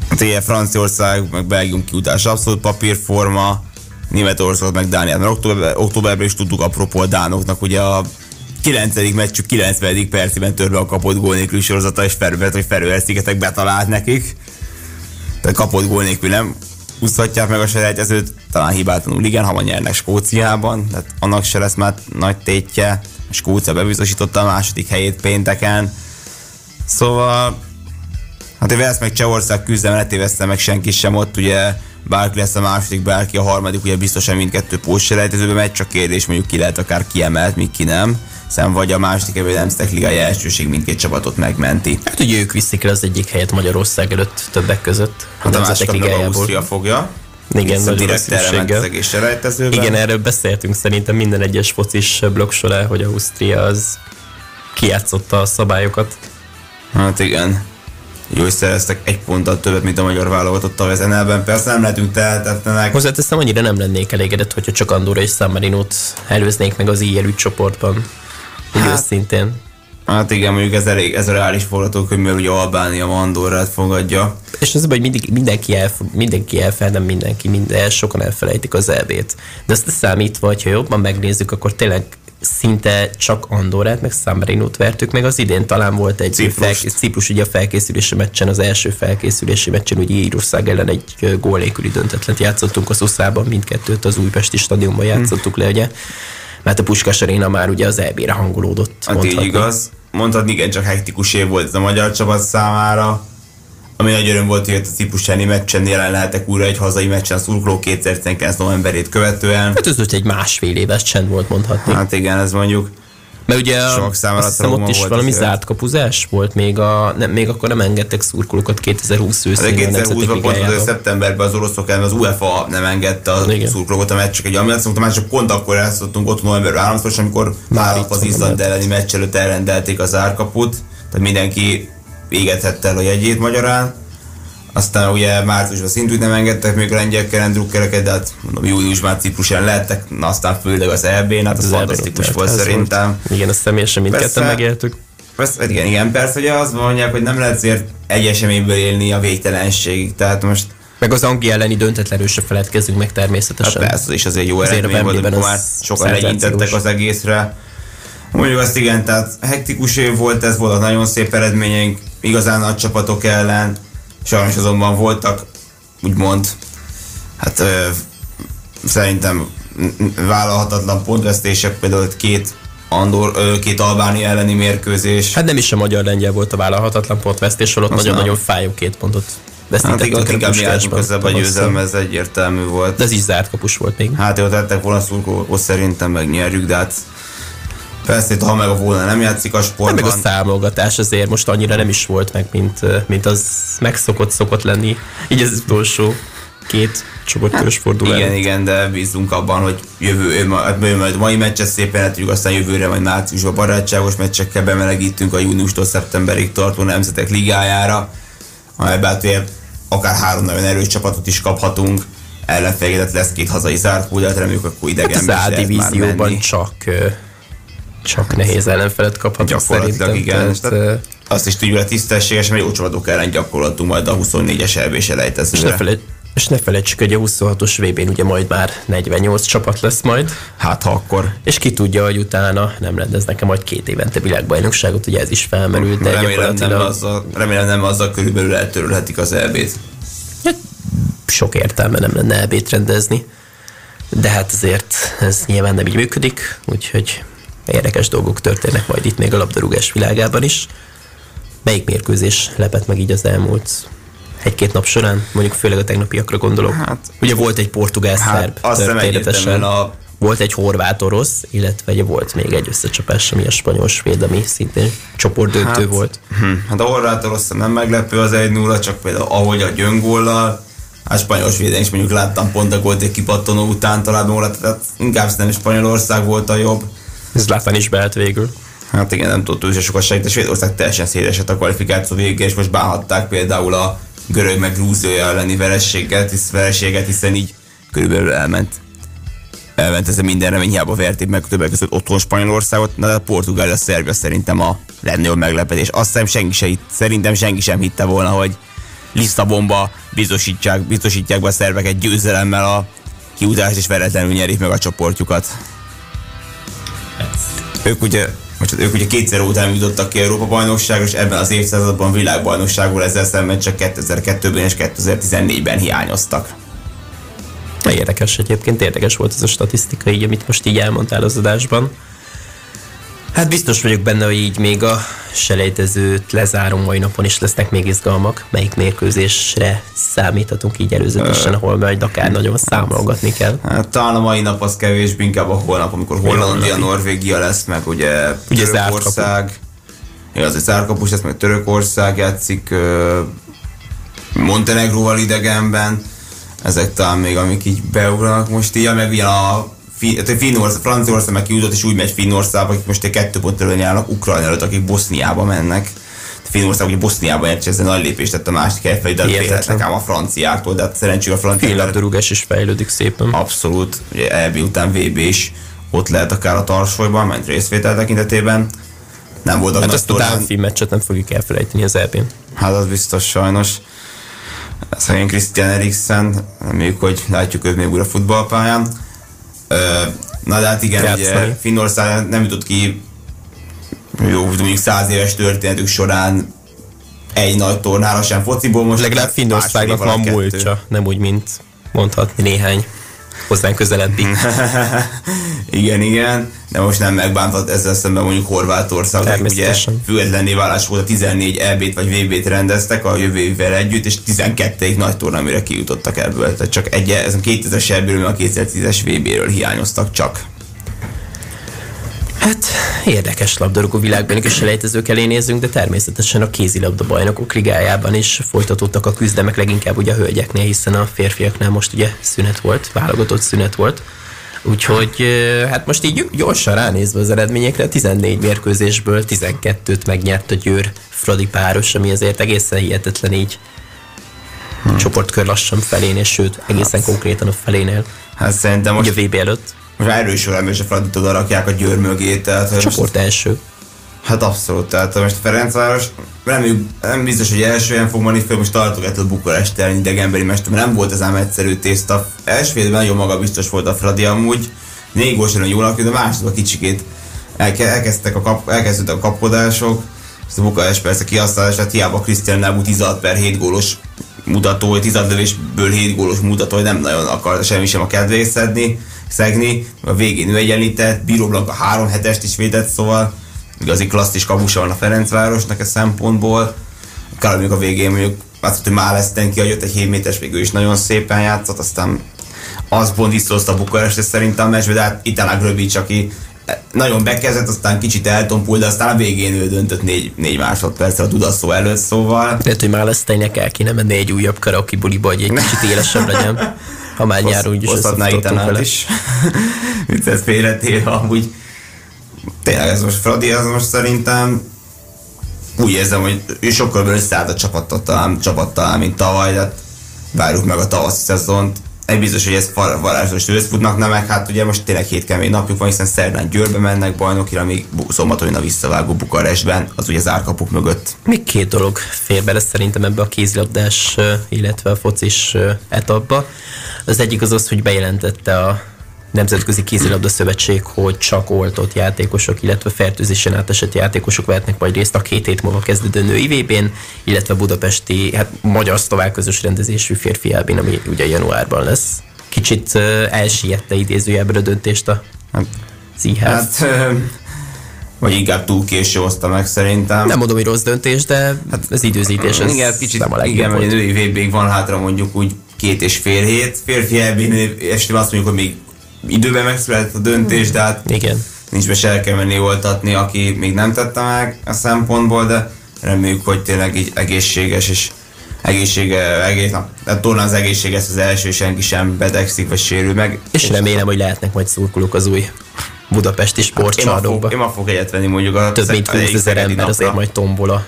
Hát ugye Franciaország, meg Belgium kiutás abszolút papírforma, Németország meg Dániel, mert október, októberben is tudtuk apropó a Dánoknak, ugye a 9. meccsük 90. percében törve a kapott gól nélkül sorozata, és Ferővet, hogy Ferőer szigetek betalált nekik. Tehát kapott gól nélkül nem úszhatják meg a selejtezőt, talán hibátlanul igen, ha nyernek Skóciában, tehát annak se lesz már nagy tétje. Skócia bebiztosította a második helyét pénteken. Szóval, hát egy Velsz meg Csehország küzdelme, ne meg senki sem ott, ugye bárki lesz a második, bárki a harmadik, ugye biztosan mindkettő pótselejtezőbe megy, csak kérdés mondjuk ki lehet akár kiemelt, míg ki nem hiszen vagy a második ebből Nemzetek Ligája elsőség mindkét csapatot megmenti. Hát ugye ők viszik el az egyik helyet Magyarország előtt többek között. Hát a, a Nemzetek Ligájából. fogja. Igen, nagy direkt egész Igen, erről beszéltünk szerintem minden egyes focis blokk során, hogy Ausztria az kijátszotta a szabályokat. Hát igen. Jó, hogy szereztek egy ponttal többet, mint a magyar válogatott a NL-ben. Persze nem lehetünk tehetetlenek. Hozzáteszem, annyira nem lennék elégedett, hogyha csak Andorra és San Marinót előznék meg az ilyen csoportban. Hát, őszintén. Hát igen, mondjuk ez, elég, ez a reális forgatókönyv, mert ugye Albánia Mandorrát fogadja. És az hogy mindig, mindenki, el, mindenki elfel, nem mindenki, minden, sokan elfelejtik az elvét. De azt számítva, hogyha jobban megnézzük, akkor tényleg szinte csak Andorát, meg San vertük meg. Az idén talán volt egy Ciprus, Ciprus ugye a felkészülési meccsen, az első felkészülési meccsen, ugye Írország ellen egy gól nélküli döntetlent játszottunk az uszában, mindkettőt az újpesti stadionban játszottuk hmm. le, ugye mert a Puskás Arena már ugye az EB-re hangolódott. Hát így igaz. Mondhatni, igen, csak hektikus év volt ez a magyar csapat számára. Ami nagy öröm volt, hogy a Ciprus meccsen jelen lehetek újra egy hazai meccsen a szurkoló 2019 novemberét követően. Hát ez egy másfél éves csend volt mondhatni. Hát igen, ez mondjuk. Mert ugye Sok azt hiszem ott is valami zárt kapuzás volt, még, a, nem, még akkor nem engedtek szurkolókat 2020 őszén. Hát 2020-ban pont az szeptemberben az oroszok ellen az UEFA nem engedte a Igen. szurkolókat a meccsek egy amit mondtam, már csak pont akkor elszottunk ott november 3 amikor már az Izland elleni meccs előtt elrendelték az árkaput, tehát mindenki égethette el a jegyét magyarán aztán ugye márciusban szintúgy nem engedtek még a lengyel kerendrukkereket, de hát mondom, júliusban Ciprusen lehettek, na aztán főleg az EB-n, hát az, az fantasztikus volt szerintem. Volt. Igen, azt személyesen mindketten megéltük. Persze, igen, igen, persze, hogy azt mondják, hogy nem lehet azért egy eseményből élni a végtelenségig, tehát most meg az Anglia elleni döntetlenül se feledkezünk meg természetesen. Hát persze, és azért jó azért eredmény volt, amikor már sokan legyintettek az egészre. Mondjuk azt igen, tehát hektikus év volt, ez volt a nagyon szép eredményeink, igazán nagy csapatok ellen, Sajnos azonban voltak, úgymond, hát ö, szerintem vállalhatatlan pontvesztések, például két Andor, két Albáni elleni mérkőzés. Hát nem is a magyar-lengyel volt a vállalhatatlan pontvesztés, ott nagyon-nagyon fájó két pontot vesztítettünk. Hát inkább mi álltunk a győzelem, ez egyértelmű volt. De ez is zárt kapus volt még. Hát jó, tettek volna szurkolókhoz szerintem megnyerjük, de hát Persze, ha meg a volna nem játszik a sportban. Nem, meg a számolgatás azért most annyira nem is volt meg, mint, mint az megszokott szokott lenni. Így az utolsó két csoportkörös hát, forduló. Igen, igen, de bízunk abban, hogy jövő, majd a mai meccset szépen el tudjuk, aztán jövőre majd márciusban barátságos meccsekkel bemelegítünk a júniustól szeptemberig tartó nemzetek ligájára, amelyben akár három nagyon erős csapatot is kaphatunk ellenfélgedet lesz két hazai zárt púl, reméljük akkor idegenben hát az A divízióban csak csak nehéz ellenfelet kaphatunk szerintem. igen. Tehát, azt is tudjuk, hogy tisztességes, mert jó csapatok ellen gyakorlatunk majd a 24-es elvés elejtezőre. És ne, felejt, És ne felejtsük, hogy a 26-os VB-n ugye majd már 48 csapat lesz majd. Hát ha akkor. És ki tudja, hogy utána nem rendeznek-e majd két évente világbajnokságot, ugye ez is felmerült, de remélem nem, azzal, remélem nem azzal körülbelül eltörölhetik az elbét. Hát, sok értelme nem lenne elbét rendezni. De hát azért ez nyilván nem így működik, úgyhogy érdekes dolgok történnek majd itt még a labdarúgás világában is. Melyik mérkőzés lepett meg így az elmúlt egy-két nap során? Mondjuk főleg a tegnapiakra gondolok. Hát, Ugye volt egy portugál-szerb Hát történetesen. a Volt egy horvát-orosz, illetve ugye volt még egy összecsapás, ami a spanyol-svéd, ami szintén csoportdöntő Hát, volt. Hm, hát a horvát rossz nem meglepő az 1-0, csak például ahogy a gyöngóllal, hát spanyol svéden is mondjuk láttam pont a gólt egy kipattanó után talán volna, tehát inkább nem Spanyolország volt a jobb. Zlatan is beállt végül. Hát igen, nem tudott túl sokat segíteni. Svédország teljesen szétesett a kvalifikáció végén, és most bánhatták például a görög meg grúziója elleni verességet, hisz, vereséget, hiszen így körülbelül elment. Elment ez a minden remény, hiába verték meg többek között otthon Spanyolországot, na de a Portugália, a Szerbia szerintem a legnagyobb meglepetés. Azt hiszem senki se, szerintem senki sem hitte volna, hogy Lisszabonba biztosítják, biztosítják be a szerveket győzelemmel a kiutást és veretlenül nyerik meg a csoportjukat. Ők ugye, most ők ugye kétszer után jutottak ki Európa bajnokságra, és ebben az évszázadban világbajnokságból ezzel szemben csak 2002-ben és 2014-ben hiányoztak. Érdekes egyébként, érdekes volt ez a statisztika, így, amit most így elmondtál az adásban. Hát biztos vagyok benne, hogy így még a selejtezőt lezáró mai napon is lesznek még izgalmak. Melyik mérkőzésre számíthatunk így előzetesen, ahol majd akár nagyon számolgatni kell. Hát talán a mai nap az kevésbé, inkább a holnap, amikor Hollandia, Norvégia lesz, meg ugye, Ugye Törökország. Igaz, hogy zárkapus lesz, meg Törökország játszik Montenegróval idegenben. Ezek talán még amik így beugranak most így, meg ugye a hát Finnország, Franciaország meg kijutott, és úgy megy Finnországba, akik most egy kettő pont előny állnak Ukrajna előtt, akik Boszniába mennek. Finnország ugye Boszniába nyert, és ezzel nagy lépést tett a másik elfelé, de félhetnek ám a franciáktól, de hát szerencsére a franciák Fénylabdarúgás is fejlődik szépen. abszolút, ugye EB után VB is ott lehet akár a tarsolyban, ment részvétel tekintetében. Nem voltak Hát azt a tornán- Dánfi meccset nem fogjuk elfelejteni az eb Hát az biztos sajnos. Szegény Christian Eriksen, reméljük, hogy látjuk őt még újra futballpályán. Na de hát igen, Játszani. ugye Finnország nem jutott ki jó, mondjuk száz éves történetük során egy nagy tornára sem fociból. Most Legalább Finnországnak van múltja, nem úgy, mint mondhatni néhány hozzánk közelebbi. (laughs) igen, igen, de most nem megbántott ezzel szemben mondjuk Horvátország, akik ugye függetlenné válás volt a 14 EB-t vagy VB-t rendeztek a jövő évvel együtt, és 12 nagy tornámire kijutottak ebből. Tehát csak egy, ez a 2000-es EB-ről, a 2010-es VB-ről hiányoztak csak. Hát érdekes labdarúgó világban is selejtezők elé nézünk, de természetesen a kézilabda bajnokok ligájában is folytatódtak a küzdemek leginkább ugye a hölgyeknél, hiszen a férfiaknál most ugye szünet volt, válogatott szünet volt. Úgyhogy hát most így gyorsan ránézve az eredményekre, 14 mérkőzésből 12-t megnyert a Győr Fradi páros, ami azért egészen hihetetlen így hmm. csoportkör lassan felén, és sőt, egészen konkrétan a felénél, Hát szerintem ugye most, a VB előtt. Erősorban és a Fradit oda rakják a Győr mögé, tehát Csoport első. Hát abszolút, tehát most Ferencváros reméljük, nem biztos, hogy első helyen fog menni föl, most tartogató Bukarest ellen idegenbeli mester, mert nem volt ez ám egyszerű tészta. Első félben nagyon magabiztos volt a Fradi amúgy, négy gól sem jól de másodban kicsikét elke, elkezdtek a kap, elkezdődtek a kapkodások, és a Bukarest persze kihasználását, hiába Krisztián Nábu 16 per 7 gólos mutató, hogy 16 lövésből 7 gólos mutató, hogy nem nagyon akar semmi sem a kedvét szedni, szegni. A végén ő egyenlített, Bíró Blanka 3 hetest is védett, szóval igazi klasszis kapusa van a Ferencvárosnak a szempontból. Mondjuk a végén mondjuk azt hogy már leszten kiadott egy 7 méteres végül is nagyon szépen játszott, aztán az pont visszahozta a Bukarest szerintem a meccsbe, de hát itt a Gröbics, aki nagyon bekezdett, aztán kicsit eltompult, de aztán a végén ő döntött 4, 4 másodpercre a Dudaszó előtt, szóval Lehet, hogy már lesz tényleg el kéne menni egy újabb karaoke buliba, hogy egy kicsit élesebb legyen. (laughs) Ha már nyáron úgyis Itanát vele. is. (laughs) Viccet félretéve, amúgy tényleg ez most Fradi, ez most szerintem úgy érzem, hogy ő sokkal összeállt a csapattal talán, csapattal, mint tavaly, de hát várjuk meg a tavaszi szezont. Egy biztos, hogy ez varázsos tőlesz futnak, nem meg hát ugye most tényleg hét kemény napjuk van, hiszen szerdán Győrbe mennek bajnokira, még szombaton a visszavágó Bukarestben, az ugye zárkapuk mögött. Még két dolog fér bele szerintem ebbe a kézilabdás, illetve a focis etapba. Az egyik az az, hogy bejelentette a Nemzetközi Kézilabda Szövetség, hogy csak oltott játékosok, illetve fertőzésen átesett játékosok vehetnek majd részt a két hét múlva kezdődő női vb illetve budapesti, hát magyar szlovák közös rendezésű férfi elbén, ami ugye januárban lesz. Kicsit uh, elsiette idézőjelben a döntést a színház. Hát, vagy inkább túl késő hozta meg szerintem. Nem mondom, hogy rossz döntés, de hát az időzítés az igen, kicsit, nem a legjobb Igen, mert a női vb van hátra mondjuk úgy két és fél hét. Férfi elbén este azt mondjuk, hogy még időben megszületett a döntés, de hát Igen. nincs be se kell menni oltatni, aki még nem tette meg a szempontból, de reméljük, hogy tényleg így egészséges és egészsége, egész, na, de torna az egészséges az első, senki sem betegszik vagy sérül meg. És, remélem, hogy lehetnek majd szurkolók az új budapesti sportcsarnokba. Hát én ma fog egyet venni mondjuk a Több mint 20 ezer ember napra. azért majd tombol a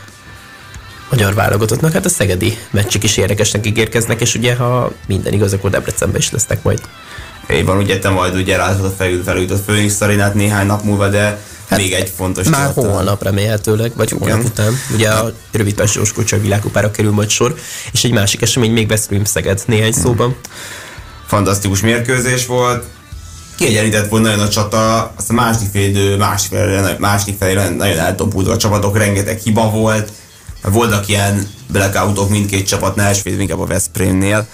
magyar válogatottnak. Hát a szegedi meccsik is érdekesnek ígérkeznek, és ugye ha minden igaz, akkor Debrecenben is lesznek majd van, ugye te majd ugye rázod a felül, felújított Phoenix Arenát néhány nap múlva, de Hát még egy fontos Már tartalán. holnap remélhetőleg, vagy Igen. holnap után. Ugye a rövid Pestos Kocsa világkupára kerül majd sor, és egy másik esemény még Veszprém Szeged néhány hmm. szóban. Fantasztikus mérkőzés volt, kiegyenlített volt nagyon a csata, azt a második fél idő, másik felé, másik felé nagyon eltompultak a csapatok, rengeteg hiba volt, voltak ilyen blackoutok mindkét csapatnál, és inkább a Veszprémnél.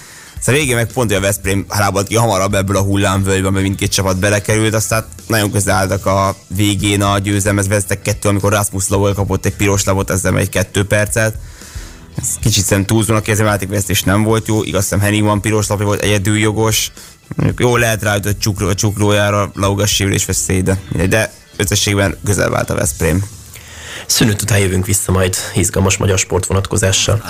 Szóval végén meg pont, hogy a Veszprém lábadt ki hamarabb ebből a hullámvölgybe, mert mindkét csapat belekerült, aztán nagyon közel álltak a végén a győzelmez, vezettek kettő, amikor Rasmus Lowell kapott egy piros labot, ezzel egy kettő percet. Ez kicsit szerintem túlzónak érzem, játékvesztés nem volt jó, igaz, hiszem Henning van piros lapja volt egyedül jogos. Jó lehet rá, hogy a csuklójára laugas sérülés veszély, de, de összességben közel vált a Veszprém. Szünet után jövünk vissza majd izgalmas magyar sport vonatkozással.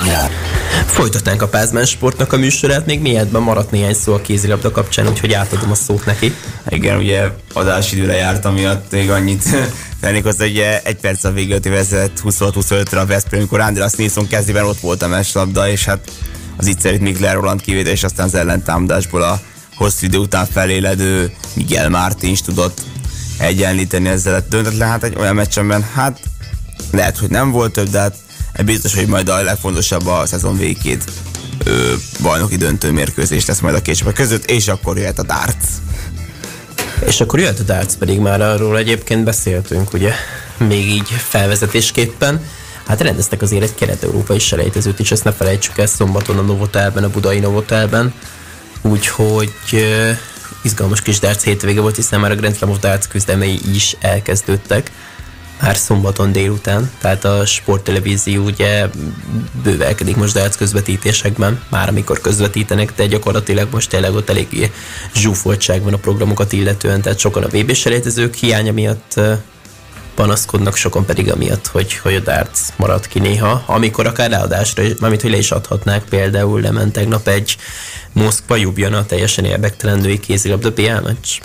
Folytatnánk a Pázmán sportnak a műsorát, még miattban maradt néhány szó a kézilabda kapcsán, úgyhogy átadom a szót neki. Igen, ugye adásidőre járt, miatt még annyit (laughs) tennék hozzá, hogy egy perc a végül vezet 26-25-re a Veszprém, amikor András Nilsson kezdében ott volt a meslabda, és hát az itt szerint Mikler Roland kivétel, és aztán az ellentámadásból a hosszú idő után feléledő Miguel Martins tudott egyenlíteni ezzel a döntetlen, hát egy olyan meccsenben, hát lehet, hogy nem volt több, de hát biztos, hogy majd a legfontosabb a szezon végét ö, bajnoki döntő mérkőzés lesz majd a két között, és akkor jöhet a darts. És akkor jöhet a darts, pedig már arról egyébként beszéltünk, ugye, még így felvezetésképpen. Hát rendeztek azért egy kelet-európai selejtezőt is, ezt ne felejtsük el szombaton a Novotelben, a budai Novotelben. Úgyhogy uh, izgalmas kis darts hétvége volt, hiszen már a Grand Slam of Darts küzdemei is elkezdődtek már szombaton délután, tehát a sporttelevízió ugye bővelkedik most darts közvetítésekben, már amikor közvetítenek, de gyakorlatilag most tényleg ott eléggé zsúfoltság van a programokat illetően, tehát sokan a vb selejtezők hiánya miatt panaszkodnak, sokan pedig amiatt, hogy, hogy a darts marad ki néha, amikor akár leadásra, mármint hogy le is adhatnák, például lement tegnap egy Moszkva Jubjana teljesen érdektelen női kézilabda BL meccs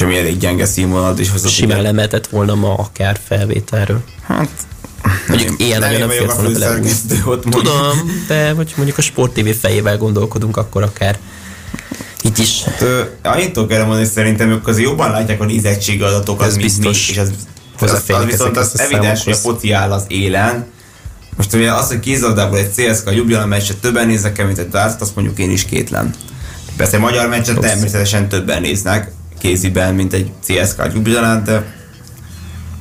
ami elég gyenge színvonalat is hozott. Simán lemetett volna ma akár felvételről. Hát Mondjuk ilyen nagyon nem fért volna bele. Tudom, de hogy mondjuk a Sport TV fejével gondolkodunk, akkor akár így is. Hát, annyit tudok erre mondani, szerintem ők azért jobban látják a nézettségi adatokat, Ez biztos. Mi, és az, az, az, viszont az evidens, hogy a foci áll az élen. Most ugye az, hogy kézilabdából egy CSKA Ljubljana meccset többen néznek el, mint egy Dart, azt mondjuk én is kétlem. Persze magyar meccset természetesen többen néznek, kéziben, mint egy CSK Ljubljana, de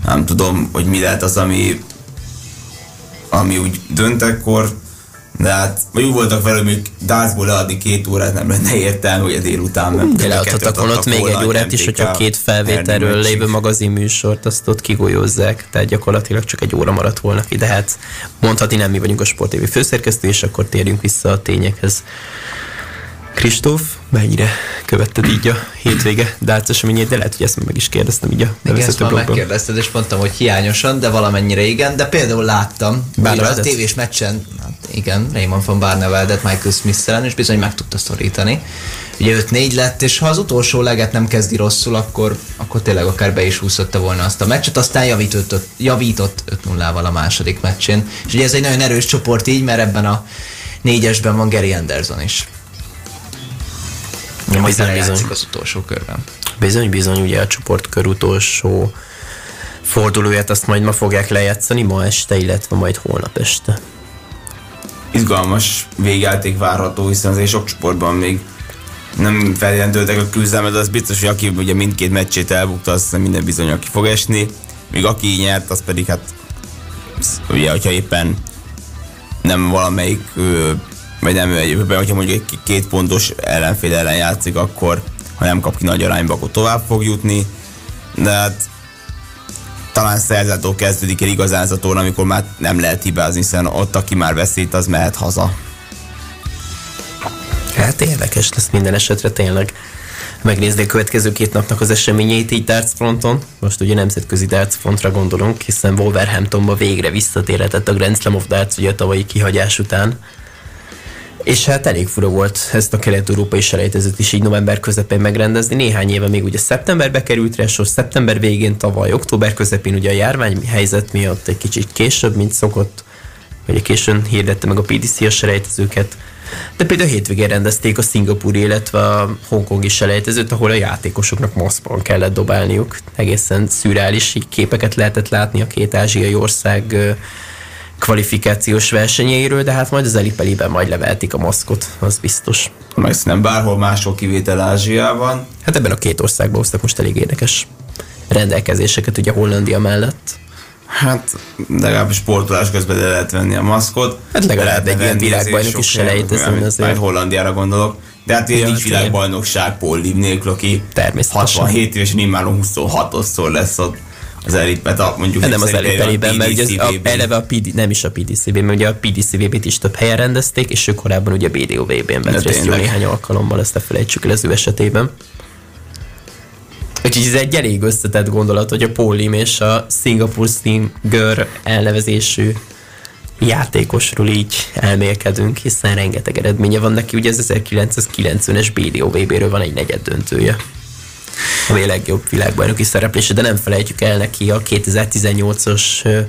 nem tudom, hogy mi lehet az, ami, ami úgy döntekkor, de hát vagy úgy voltak velem, hogy Dászból leadni két órát nem lenne értelme, hogy a délután nem. De leadhattak volna ott még egy órát is, hogyha két felvételről lévő magazinműsort azt ott kigolyózzák, tehát gyakorlatilag csak egy óra maradt volna ki, de hát mondhatni nem mi vagyunk a Sport TV főszerkesztő, és akkor térjünk vissza a tényekhez. Kristóf, mennyire követted így a hétvége dárc eseményét, de lehet, hogy ezt meg is kérdeztem így a Igen, ezt már megkérdezted, és mondtam, hogy hiányosan, de valamennyire igen, de például láttam, a tévés meccsen, hát igen, Raymond von Barneveldet Michael smith és bizony meg tudta szorítani. Ugye 5-4 lett, és ha az utolsó leget nem kezdi rosszul, akkor, akkor tényleg akár be is húzhatta volna azt a meccset, aztán javított, javított 5-0-val a második meccsén. És ugye ez egy nagyon erős csoport így, mert ebben a négyesben van Gary Anderson is. Majd bizony, bizony. az utolsó körben. Bizony, bizony, ugye a csoportkör utolsó fordulóját azt majd ma fogják lejátszani, ma este, illetve majd holnap este. Izgalmas végjáték várható, hiszen azért sok csoportban még nem feltétlenül dőltek a küzdelmet, de az biztos, hogy aki ugye mindkét meccsét elbukta, az minden bizony, aki fog esni. Még aki nyert, az pedig hát ugye, hogyha éppen nem valamelyik, ö, vagy nem, éppen, hogyha mondjuk egy két pontos ellenfél ellen játszik, akkor ha nem kap ki nagy arányba, akkor tovább fog jutni. De hát talán szerzától kezdődik el igazán ez a torna, amikor már nem lehet hibázni, hiszen ott, aki már veszít, az mehet haza. Hát érdekes lesz minden esetre tényleg megnézni a következő két napnak az eseményeit így darts fronton. Most ugye nemzetközi darts frontra gondolunk, hiszen Wolverhamptonba végre visszatérhetett a Grand Slam of Darts ugye a tavalyi kihagyás után. És hát elég fura volt ezt a kelet-európai selejtezőt is így november közepén megrendezni. Néhány éve még ugye szeptemberbe került rá sor, szeptember végén, tavaly október közepén ugye a járvány helyzet miatt egy kicsit később, mint szokott, vagy későn hirdette meg a PDC a selejtezőket. De például hétvégén rendezték a szingapúri, illetve a hongkongi selejtezőt, ahol a játékosoknak maszkban kellett dobálniuk. Egészen szürreális képeket lehetett látni a két ázsiai ország kvalifikációs versenyeiről, de hát majd az Elipeliben majd leveltik a maszkot, az biztos. Meg nem bárhol máshol kivétel Ázsiában. Hát ebben a két országban hoztak most elég érdekes rendelkezéseket, ugye Hollandia mellett. Hát legalább sportolás közben le lehet venni a maszkot. Hát legalább egy ilyen sok selejtezőn helyen, azért. Majd Hollandiára gondolok. De hát ja, nincs világbajnokság Paul Liv nélkül, aki Természetesen. 67 évesen immáron 26-szor lesz ott az elitben, a- mondjuk Hát nem az elipeliben, mert ugye az, a, eleve a PD, nem is a PDCB-ben, mert ugye a PDCB-t is több helyen rendezték, és ő korábban ugye a BDOV-ben vett De részt jó néhány alkalommal, ezt ne felejtsük el az ő esetében. Úgyhogy ez egy elég összetett gondolat, hogy a Paulim és a Singapore Stinger elnevezésű játékosról így elmélkedünk, hiszen rengeteg eredménye van neki. Ugye az 1990-es BDOVB-ről van egy negyed döntője ami a legjobb világbajnoki szereplése, de nem felejtjük el neki a 2018-os ö,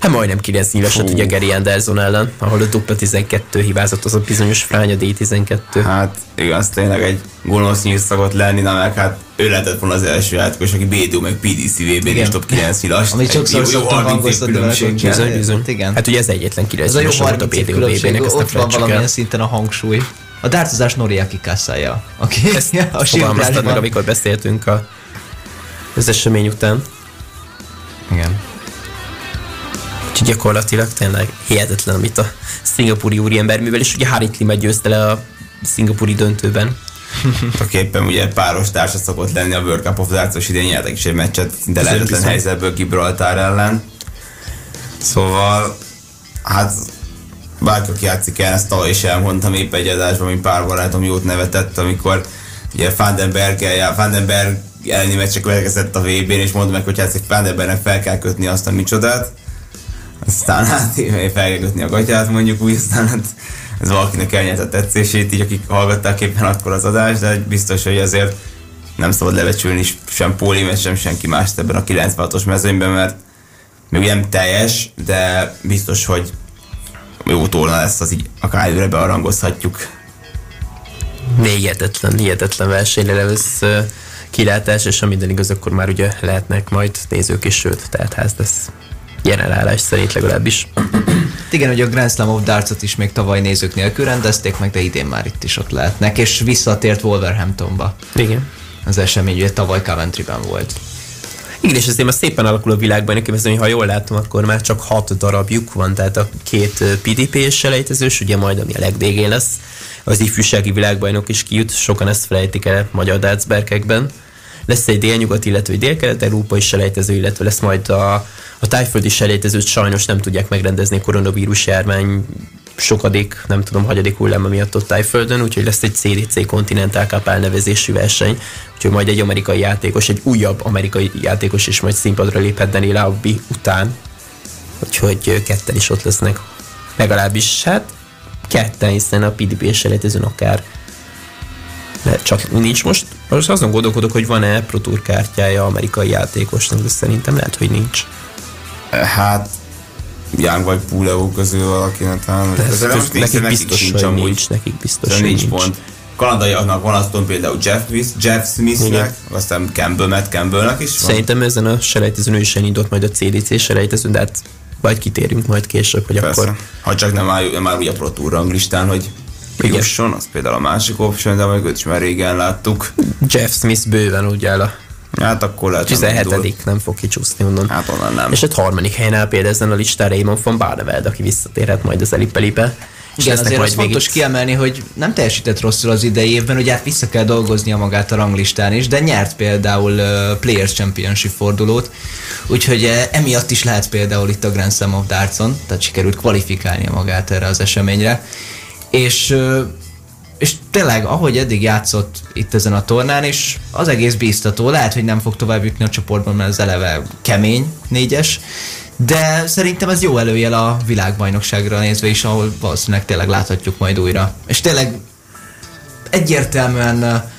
Hát majdnem 9 nyílasat ugye Gary Anderson ellen, ahol a dupla 12 hibázott az a bizonyos Fránya D12. Hát igaz, tényleg egy gonosz nyílt szokott lenni, na meg hát ő lehetett volna az első játékos, aki BDO meg PDCV-ben is Igen. top 9 nyilas. Amit Egy sokszor szoktam 30 év hangoztatni vele bizony. Igen. Hát ugye ez egyetlen 9 Ez a jó nyilasa volt a 30 év BDOB-nek, különbség, ezt ne ott van valamilyen szinten a hangsúly. A dártozás Noriaki kasszája, aki Ezt (laughs) a fogalmaztad meg, amikor beszéltünk a, az esemény után. Igen. Úgyhogy gyakorlatilag tényleg hihetetlen, amit a szingapúri úriember művel, és ugye Harit Lima győzte le a szingapúri döntőben. (laughs) aki éppen ugye páros társa szokott lenni a World Cup of Darts-os idén nyertek is egy meccset, Bizony, lehetetlen helyzetből Gibraltár ellen. Szóval, hát aki játszik el, ezt tavaly is elmondtam épp egy adásban, ami pár barátom jót nevetett, amikor ugye Vandenberg, Vandenberg elleni meccsek következett a VB-n, és mondtam meg, hogy játszik Vandenbergnek fel kell kötni azt a micsodát. Aztán hát (laughs) fel kell kötni a gatyát mondjuk úgy, aztán hát ez valakinek elnyert a tetszését, így akik hallgatták éppen akkor az adást, de biztos, hogy azért nem szabad lebecsülni sem Pólimet, sem senki mást ebben a 96-os mezőnyben, mert még nem teljes, de biztos, hogy jó torna lesz, az így akár előre bearangozhatjuk. Hihetetlen, hihetetlen versenyre lesz kilátás, és ha minden igaz, akkor már ugye lehetnek majd nézők is, sőt, tehát ház lesz jelen állás szerint legalábbis. (clears throat) Igen, hogy a Grand Slam of Darts-ot is még tavaly nézők nélkül rendezték meg, de idén már itt is ott lehetnek, és visszatért Wolverhamptonba. Igen. Az esemény ugye tavaly Coventryben volt. Igen, és azért már szépen alakul a világban, neki hogy ha jól látom, akkor már csak hat darabjuk van, tehát a két PDP-s selejtezős, ugye majd ami a legvégén lesz, az ifjúsági világbajnok is kijut, sokan ezt felejtik el magyar dácberkekben. Lesz egy délnyugat, illetve egy délkelet-európai selejtező, illetve lesz majd a, a tájföldi selejtezőt sajnos nem tudják megrendezni a koronavírus járvány sokadik, nem tudom, hagyadik hulláma miatt ott Tájföldön, úgyhogy lesz egy CDC Continental Cup elnevezésű verseny, úgyhogy majd egy amerikai játékos, egy újabb amerikai játékos is majd színpadra léphet Daniel Aubby után, úgyhogy ketten is ott lesznek. Legalábbis, hát ketten, hiszen a PDP selejtezőn akár de csak nincs most. Most azon gondolkodok, hogy van-e Pro Tour kártyája amerikai játékosnak, de szerintem lehet, hogy nincs. Hát, Young vagy Puleo közül valakinek talán. De Ez nem köz, nekik biztos, sincs hogy nincs, nekik biztos, Szóval hogy nincs pont. kanadaiaknak van aztán például Jeff, Smith, Jeff Smithnek, aztán Campbell, Matt Campbellnek is van. Szerintem ezen a selejtezőn ő is elindult majd a CDC selejtezőn, de hát vagy kitérünk majd később, hogy Persze. akkor Ha csak nem áll, nem áll ugye a Pro Tour ranglistán, hogy Igen. jusson, az például a másik option, de meg őt is már régen láttuk. Jeff Smith bőven úgy áll a Hát akkor lehet, nem indul. 17 nem fog kicsúszni onnan. Hát onnan nem. És egy harmadik helyen áll például ezen a listán Raymond von Barneveld, aki visszatérhet majd az Elipelibe. Igen, azért az fontos végig- kiemelni, hogy nem teljesített rosszul az idei évben, ugye hát vissza kell dolgoznia magát a ranglistán is, de nyert például uh, Players Championship fordulót, úgyhogy uh, emiatt is lehet például itt a Grand Slam of Dartson, tehát sikerült kvalifikálnia magát erre az eseményre. És uh, és tényleg, ahogy eddig játszott itt ezen a tornán, és az egész bíztató. Lehet, hogy nem fog tovább jutni a csoportban, mert az eleve kemény, négyes, de szerintem ez jó előjel a világbajnokságra nézve is, ahol valószínűleg tényleg láthatjuk majd újra. És tényleg egyértelműen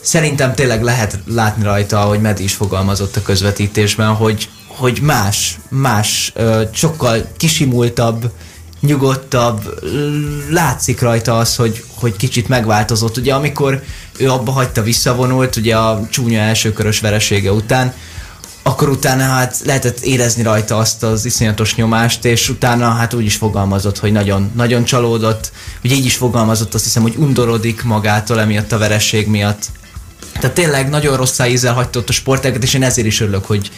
szerintem tényleg lehet látni rajta, hogy Medi is fogalmazott a közvetítésben, hogy, hogy más, más, sokkal kisimultabb, nyugodtabb, látszik rajta az, hogy, hogy kicsit megváltozott. Ugye amikor ő abba hagyta visszavonult, ugye a csúnya elsőkörös veresége után, akkor utána hát lehetett érezni rajta azt az iszonyatos nyomást, és utána hát úgy is fogalmazott, hogy nagyon, nagyon csalódott, hogy így is fogalmazott, azt hiszem, hogy undorodik magától emiatt a vereség miatt. Tehát tényleg nagyon rossz ízzel hagyta ott a sportágat, és én ezért is örülök, hogy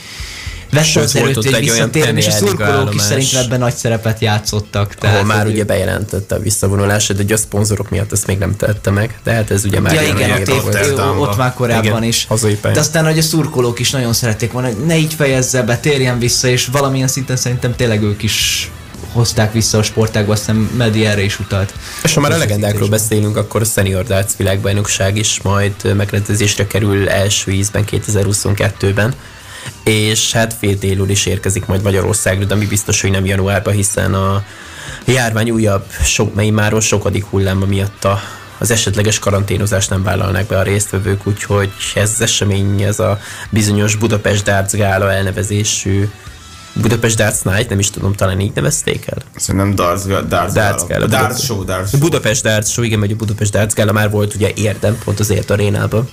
ott hogy egy olyan visszatérjen, és a szurkolók is szerintem ebben nagy szerepet játszottak. ahol már ugye bejelentette a visszavonulását, de a szponzorok miatt ezt még nem tette meg, de hát ez ugye már Ja igen, ott, év, ott már korábban Igen, is. De aztán, hogy a szurkolók is nagyon szerették volna, hogy ne így fejezze be, térjen vissza, és valamilyen szinten szerintem tényleg ők is hozták vissza a sportágba, aztán Medi erre is utalt. És ha már a legendákról beszélünk, akkor a Senior Darts világbajnokság is majd megrendezésre kerül első ízben 2022-ben. És hát fél télül is érkezik majd Magyarországra, de ami biztos, hogy nem januárban, hiszen a járvány újabb, sok, mely már sokadik hulláma miatt a, az esetleges karanténozást nem vállalnak be a résztvevők, úgyhogy ez az esemény, ez a bizonyos Budapest Darts Gála elnevezésű Budapest Darts Night, nem is tudom, talán így nevezték el? Szerintem Darts, Darts, Darts Gala. Darts Budapest. Show, Darts Show. Budapest Darts Show, igen, vagy a Budapest Darts Gala már volt ugye érdem, pont az ért arénában.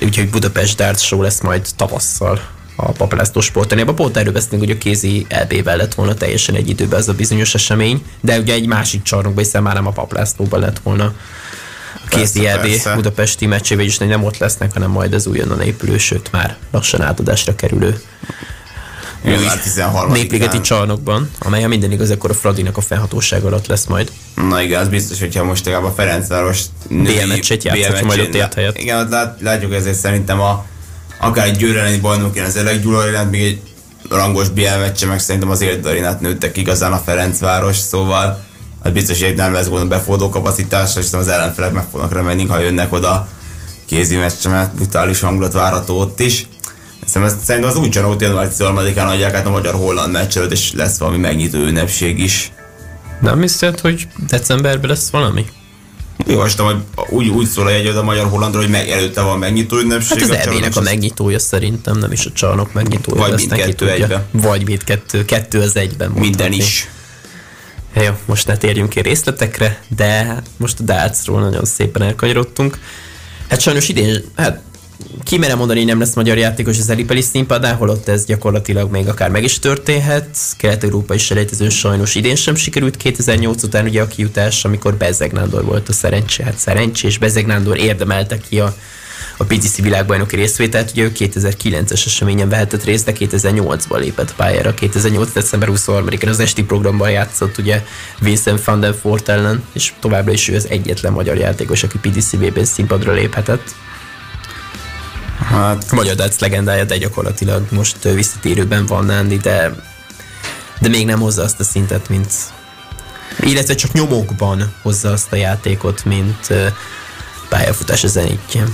Úgyhogy Budapest Darts Show lesz majd tavasszal a Papalászló sportanéban. Pont erről beszélünk, hogy a kézi LB-vel lett volna teljesen egy időben ez a bizonyos esemény, de ugye egy másik csarnokban, hiszen már nem a Papalászlóban lett volna a kézi Persze, LB persze. budapesti meccsével is nem ott lesznek, hanem majd az újonnan épülő, sőt már lassan átadásra kerülő Január 13 népligeti csarnokban, amely a minden igaz, akkor a Fradinak a fennhatóság alatt lesz majd. Na igen, az biztos, hogyha most legalább a Ferencváros BL meccset játszhatja majd ott ért helyett. Igen, ott lát, látjuk ezért szerintem a akár egy Győr elleni bajnok ilyen az Eleggyula arénát, még egy rangos BL meccse, meg szerintem az Érd arénát nőttek igazán a Ferencváros, szóval az biztos, hogy nem lesz gond befordó kapacitásra, és az ellenfelek meg fognak remenni, ha jönnek oda kézi meccse, mert brutális hangulat várható ott is. Szerintem, az úgy csináló, január 13-án adják át a magyar-holland meccs és lesz valami megnyitó ünnepség is. Nem hiszed, hogy decemberben lesz valami? Olvastam, hogy úgy, úgy szól a jegy a magyar hollandra, hogy meg, előtte van megnyitó ünnepség. Hát az a EB-nek csarnokos- a megnyitója szerintem, nem is a csarnok megnyitója. Vagy mindkettő egyben. Vagy mindkettő, kettő az egyben. Minden is. Jó, most ne térjünk ki részletekre, de most a Dartsról nagyon szépen elkanyarodtunk. Hát sajnos idén, hát ki merem mondani, hogy nem lesz magyar játékos az Elipeli színpadán, holott ez gyakorlatilag még akár meg is történhet. Kelet-európai selejtezőn sajnos idén sem sikerült 2008 után ugye a kijutás, amikor Bezeg Nándor volt a szerencsé, hát szerencsés Bezeg Nándor érdemelte ki a a PGC világbajnoki részvételt, ugye ő 2009-es eseményen vehetett részt, de 2008-ban lépett pályára. 2008. december 23-án az esti programban játszott ugye Vincent van den Fort ellen, és továbbra is ő az egyetlen magyar játékos, aki PDC VB színpadra léphetett. Hát, A magyar darts legendája, de gyakorlatilag most visszatérőben van Nándi, de, de még nem hozza azt a szintet, mint illetve csak nyomokban hozza azt a játékot, mint pályafutás a zenítje.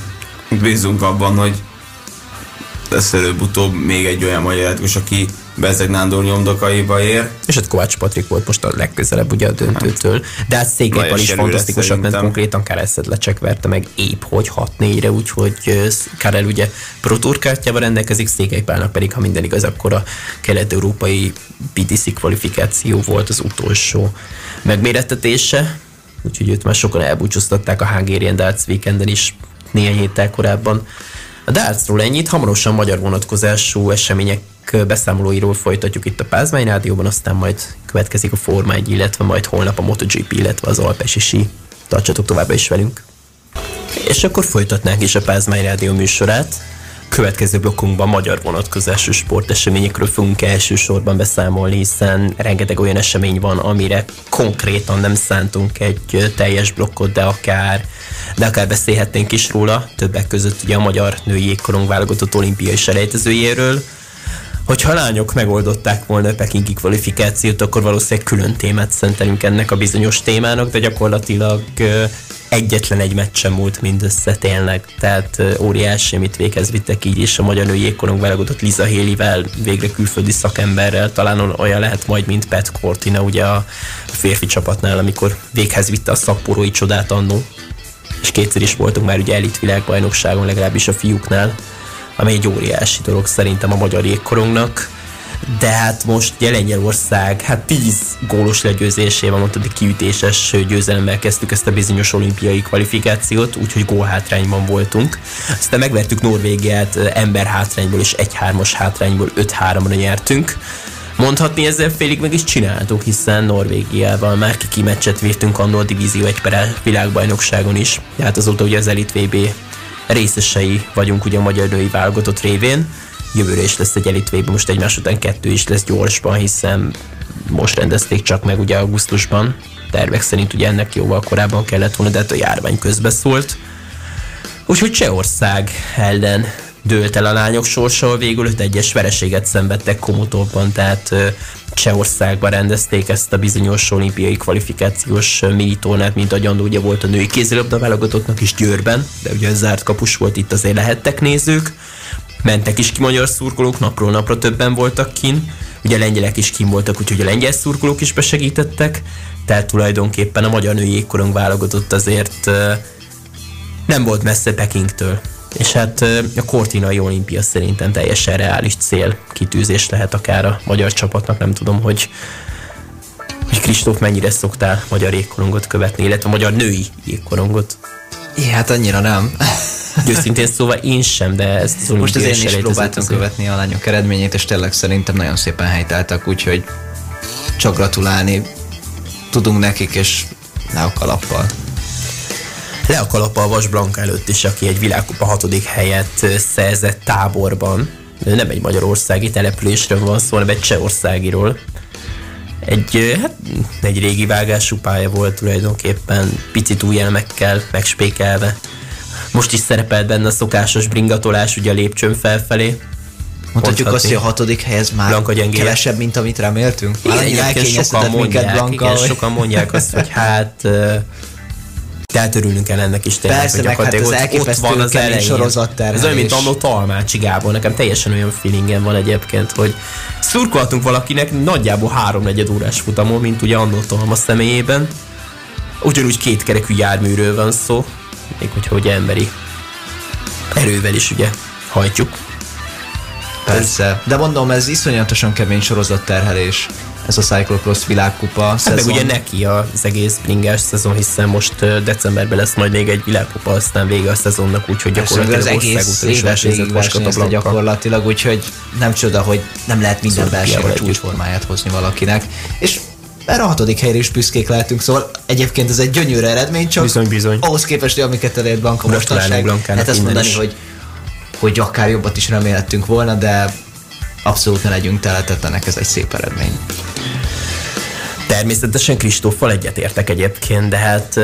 bízunk abban, hogy lesz előbb-utóbb még egy olyan magyar játékos, aki Bezeg Nándor nyomdokaiba ér. És hát Kovács Patrik volt most a legközelebb ugye a döntőtől. De hát Székelypal is fantasztikusak ment szerintem. konkrétan, Kareszet lecsekverte meg épp hogy 6-4-re, úgyhogy Karel ugye Pro Tour kártyával rendelkezik, Székelypálnak pedig, ha minden igaz, akkor a kelet-európai PTC kvalifikáció volt az utolsó megmérettetése. úgyhogy őt már sokan elbúcsúztatták a Hungarian Darts Weekenden is néhány héttel korábban. A dartsról ennyit, hamarosan magyar vonatkozású események beszámolóiról folytatjuk itt a Pázmány Rádióban, aztán majd következik a Forma 1, illetve majd holnap a MotoGP, illetve az Alpesi Sí. Tartsatok továbbra is velünk! És akkor folytatnánk is a Pázmány Rádió műsorát. Következő blokkunkban magyar vonatkozású sporteseményekről fogunk elsősorban beszámolni, hiszen rengeteg olyan esemény van, amire konkrétan nem szántunk egy teljes blokkot, de akár, de akár beszélhetnénk is róla, többek között ugye a magyar női jégkorong válogatott olimpiai selejtezőjéről, Hogyha lányok megoldották volna a pekingi kvalifikációt, akkor valószínűleg külön témát szentelünk ennek a bizonyos témának, de gyakorlatilag egyetlen egy meccs sem múlt mindössze tényleg, tehát óriási, amit véghez vittek így is a magyar női jégkorong válogatott Liza Hélivel, végre külföldi szakemberrel, talán olyan lehet majd, mint Pat Cortina ugye a férfi csapatnál, amikor véghez vitte a szapporói csodát annó, és kétszer is voltunk már ugye elit világbajnokságon, legalábbis a fiúknál, ami egy óriási dolog szerintem a magyar jégkorongnak de hát most ugye Lengyelország, hát 10 gólos legyőzésével, mondtad, hogy kiütéses győzelemmel kezdtük ezt a bizonyos olimpiai kvalifikációt, úgyhogy gólhátrányban voltunk. Aztán megvertük Norvégiát ember hátrányból és 1-3-as hátrányból 5-3-ra nyertünk. Mondhatni ezzel félig meg is csináltuk, hiszen Norvégiával már kiki meccset vívtunk annól a Divízió 1 per világbajnokságon is. Tehát azóta ugye az Elite VB részesei vagyunk ugye a magyar női válogatott révén jövőre is lesz egy elitvében, most egymás után kettő is lesz gyorsban, hiszen most rendezték csak meg ugye augusztusban, tervek szerint ugye ennek jóval korábban kellett volna, de hát a járvány közbe szólt. Úgyhogy Csehország ellen dőlt el a lányok sorsa, végül öt egyes vereséget szenvedtek Komutovban, tehát Csehországban rendezték ezt a bizonyos olimpiai kvalifikációs minitornát, mint a ugye volt a női kézilabda válogatottnak is Győrben, de ugye zárt kapus volt, itt azért lehettek nézők. Mentek is ki magyar szurkolók, napról napra többen voltak kin, ugye lengyelek is kim voltak, úgyhogy a lengyel szurkolók is besegítettek, tehát tulajdonképpen a magyar női jégkorong válogatott azért nem volt messze Pekingtől. És hát a kortinai olimpia szerintem teljesen reális cél, kitűzés lehet akár a magyar csapatnak, nem tudom, hogy hogy Kristóf mennyire szoktál magyar jégkorongot követni, illetve magyar női jégkorongot. É, hát annyira nem. Őszintén szóval én sem, de ezt az Most az én is próbáltam azért. követni a lányok eredményét, és tényleg szerintem nagyon szépen helytáltak, úgyhogy csak gratulálni tudunk nekik, és le a kalappal. Le a kalappal Vas Blanka előtt is, aki egy világkupa hatodik helyet szerzett táborban. Nem egy magyarországi településről van szó, hanem egy csehországiról. Egy, hát, egy régi vágású pálya volt tulajdonképpen, picit új elmekkel megspékelve most is szerepelt benne a szokásos bringatolás ugye a lépcsőn felfelé. Mondhatjuk azt, hogy a hatodik helyez már Blanka kevesebb, mint amit reméltünk. Igen, igen sokan mondják, Blanka, igen, hogy... sokan mondják azt, hogy hát tehát örülünk el ennek is tényleg, Persze, meg hát elképesztő ott van az elején. sorozat Ez olyan, mint annó Talmácsi Gábor. Nekem teljesen olyan feelingem van egyébként, hogy szurkoltunk valakinek nagyjából háromnegyed órás futamon, mint ugye annó Talma személyében. Ugyanúgy kétkerekű járműről van szó, még hogyha ugye emberi erővel is ugye hajtjuk. Persze, de mondom, ez iszonyatosan kemény sorozatterhelés ez a Cyclocross világkupa hát szezon. meg ugye neki az egész bringás szezon, hiszen most decemberben lesz majd még egy világkupa, aztán vége a szezonnak, úgyhogy gyakorlatilag az egész évet végig gyakorlatilag, úgyhogy nem csoda, hogy nem lehet minden szóval versenyre csúcsformáját hozni valakinek. És erre a hatodik helyre is büszkék lehetünk, szóval egyébként ez egy gyönyörű eredmény, csak bizony, bizony. ahhoz képest, hogy amiket elért Blanka mostanság, hát ezt mondani, is. hogy, hogy akár jobbat is remélhettünk volna, de abszolút ne legyünk teletetlenek, ez egy szép eredmény. Természetesen Kristóffal egyetértek egyébként, de hát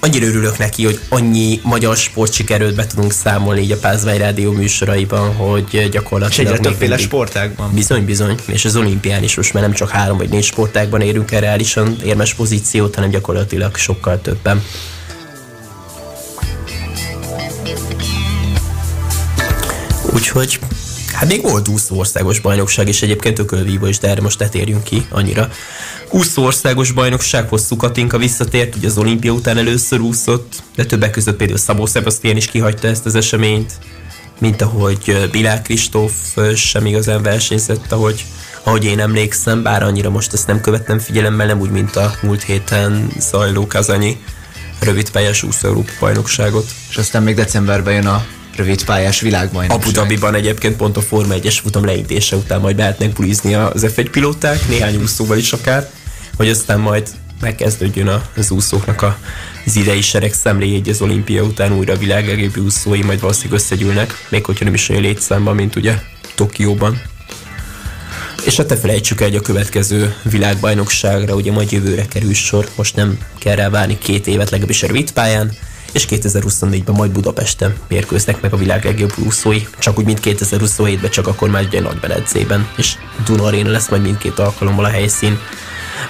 annyira örülök neki, hogy annyi magyar sportsikerőt be tudunk számolni így a Pázmány Rádió műsoraiban, hogy gyakorlatilag... És egyre többféle sportágban. Bizony, bizony. És az olimpián is most már nem csak három vagy négy sportágban érünk el reálisan érmes pozíciót, hanem gyakorlatilag sokkal többen. Úgyhogy Hát még volt úszó országos bajnokság, és egyébként ökölvívó is, de erre most ne térjünk ki annyira. Úszó országos bajnokság, hosszú Katinka visszatért, ugye az olimpia után először úszott, de többek között például Szabó Sebastian is kihagyta ezt az eseményt, mint ahogy Bilák Kristóf sem igazán versenyzett, ahogy ahogy én emlékszem, bár annyira most ezt nem követtem figyelemmel, nem úgy, mint a múlt héten zajló kazanyi rövidpályás 20 Európa bajnokságot. És aztán még decemberben jön a rövid pályás világbajnokság. Abu Dhabiban egyébként pont a Forma 1-es futam leítése után majd lehetnek bulizni az F1 pilóták, néhány úszóval is akár, hogy aztán majd megkezdődjön az úszóknak a, az idei sereg szemléjegy az olimpia után újra a világ legjobb úszói majd valószínűleg összegyűlnek, még hogyha nem is olyan létszámban, mint ugye Tokióban. És hát te felejtsük el, hogy a következő világbajnokságra ugye majd jövőre kerül sor, most nem kell rá várni két évet legalábbis a rövid pályán, és 2024-ben majd Budapesten mérkőznek meg a világ legjobb úszói, csak úgy, mint 2027-ben, csak akkor már ugye Nagyberezzében, és Duna lesz majd mindkét alkalommal a helyszín.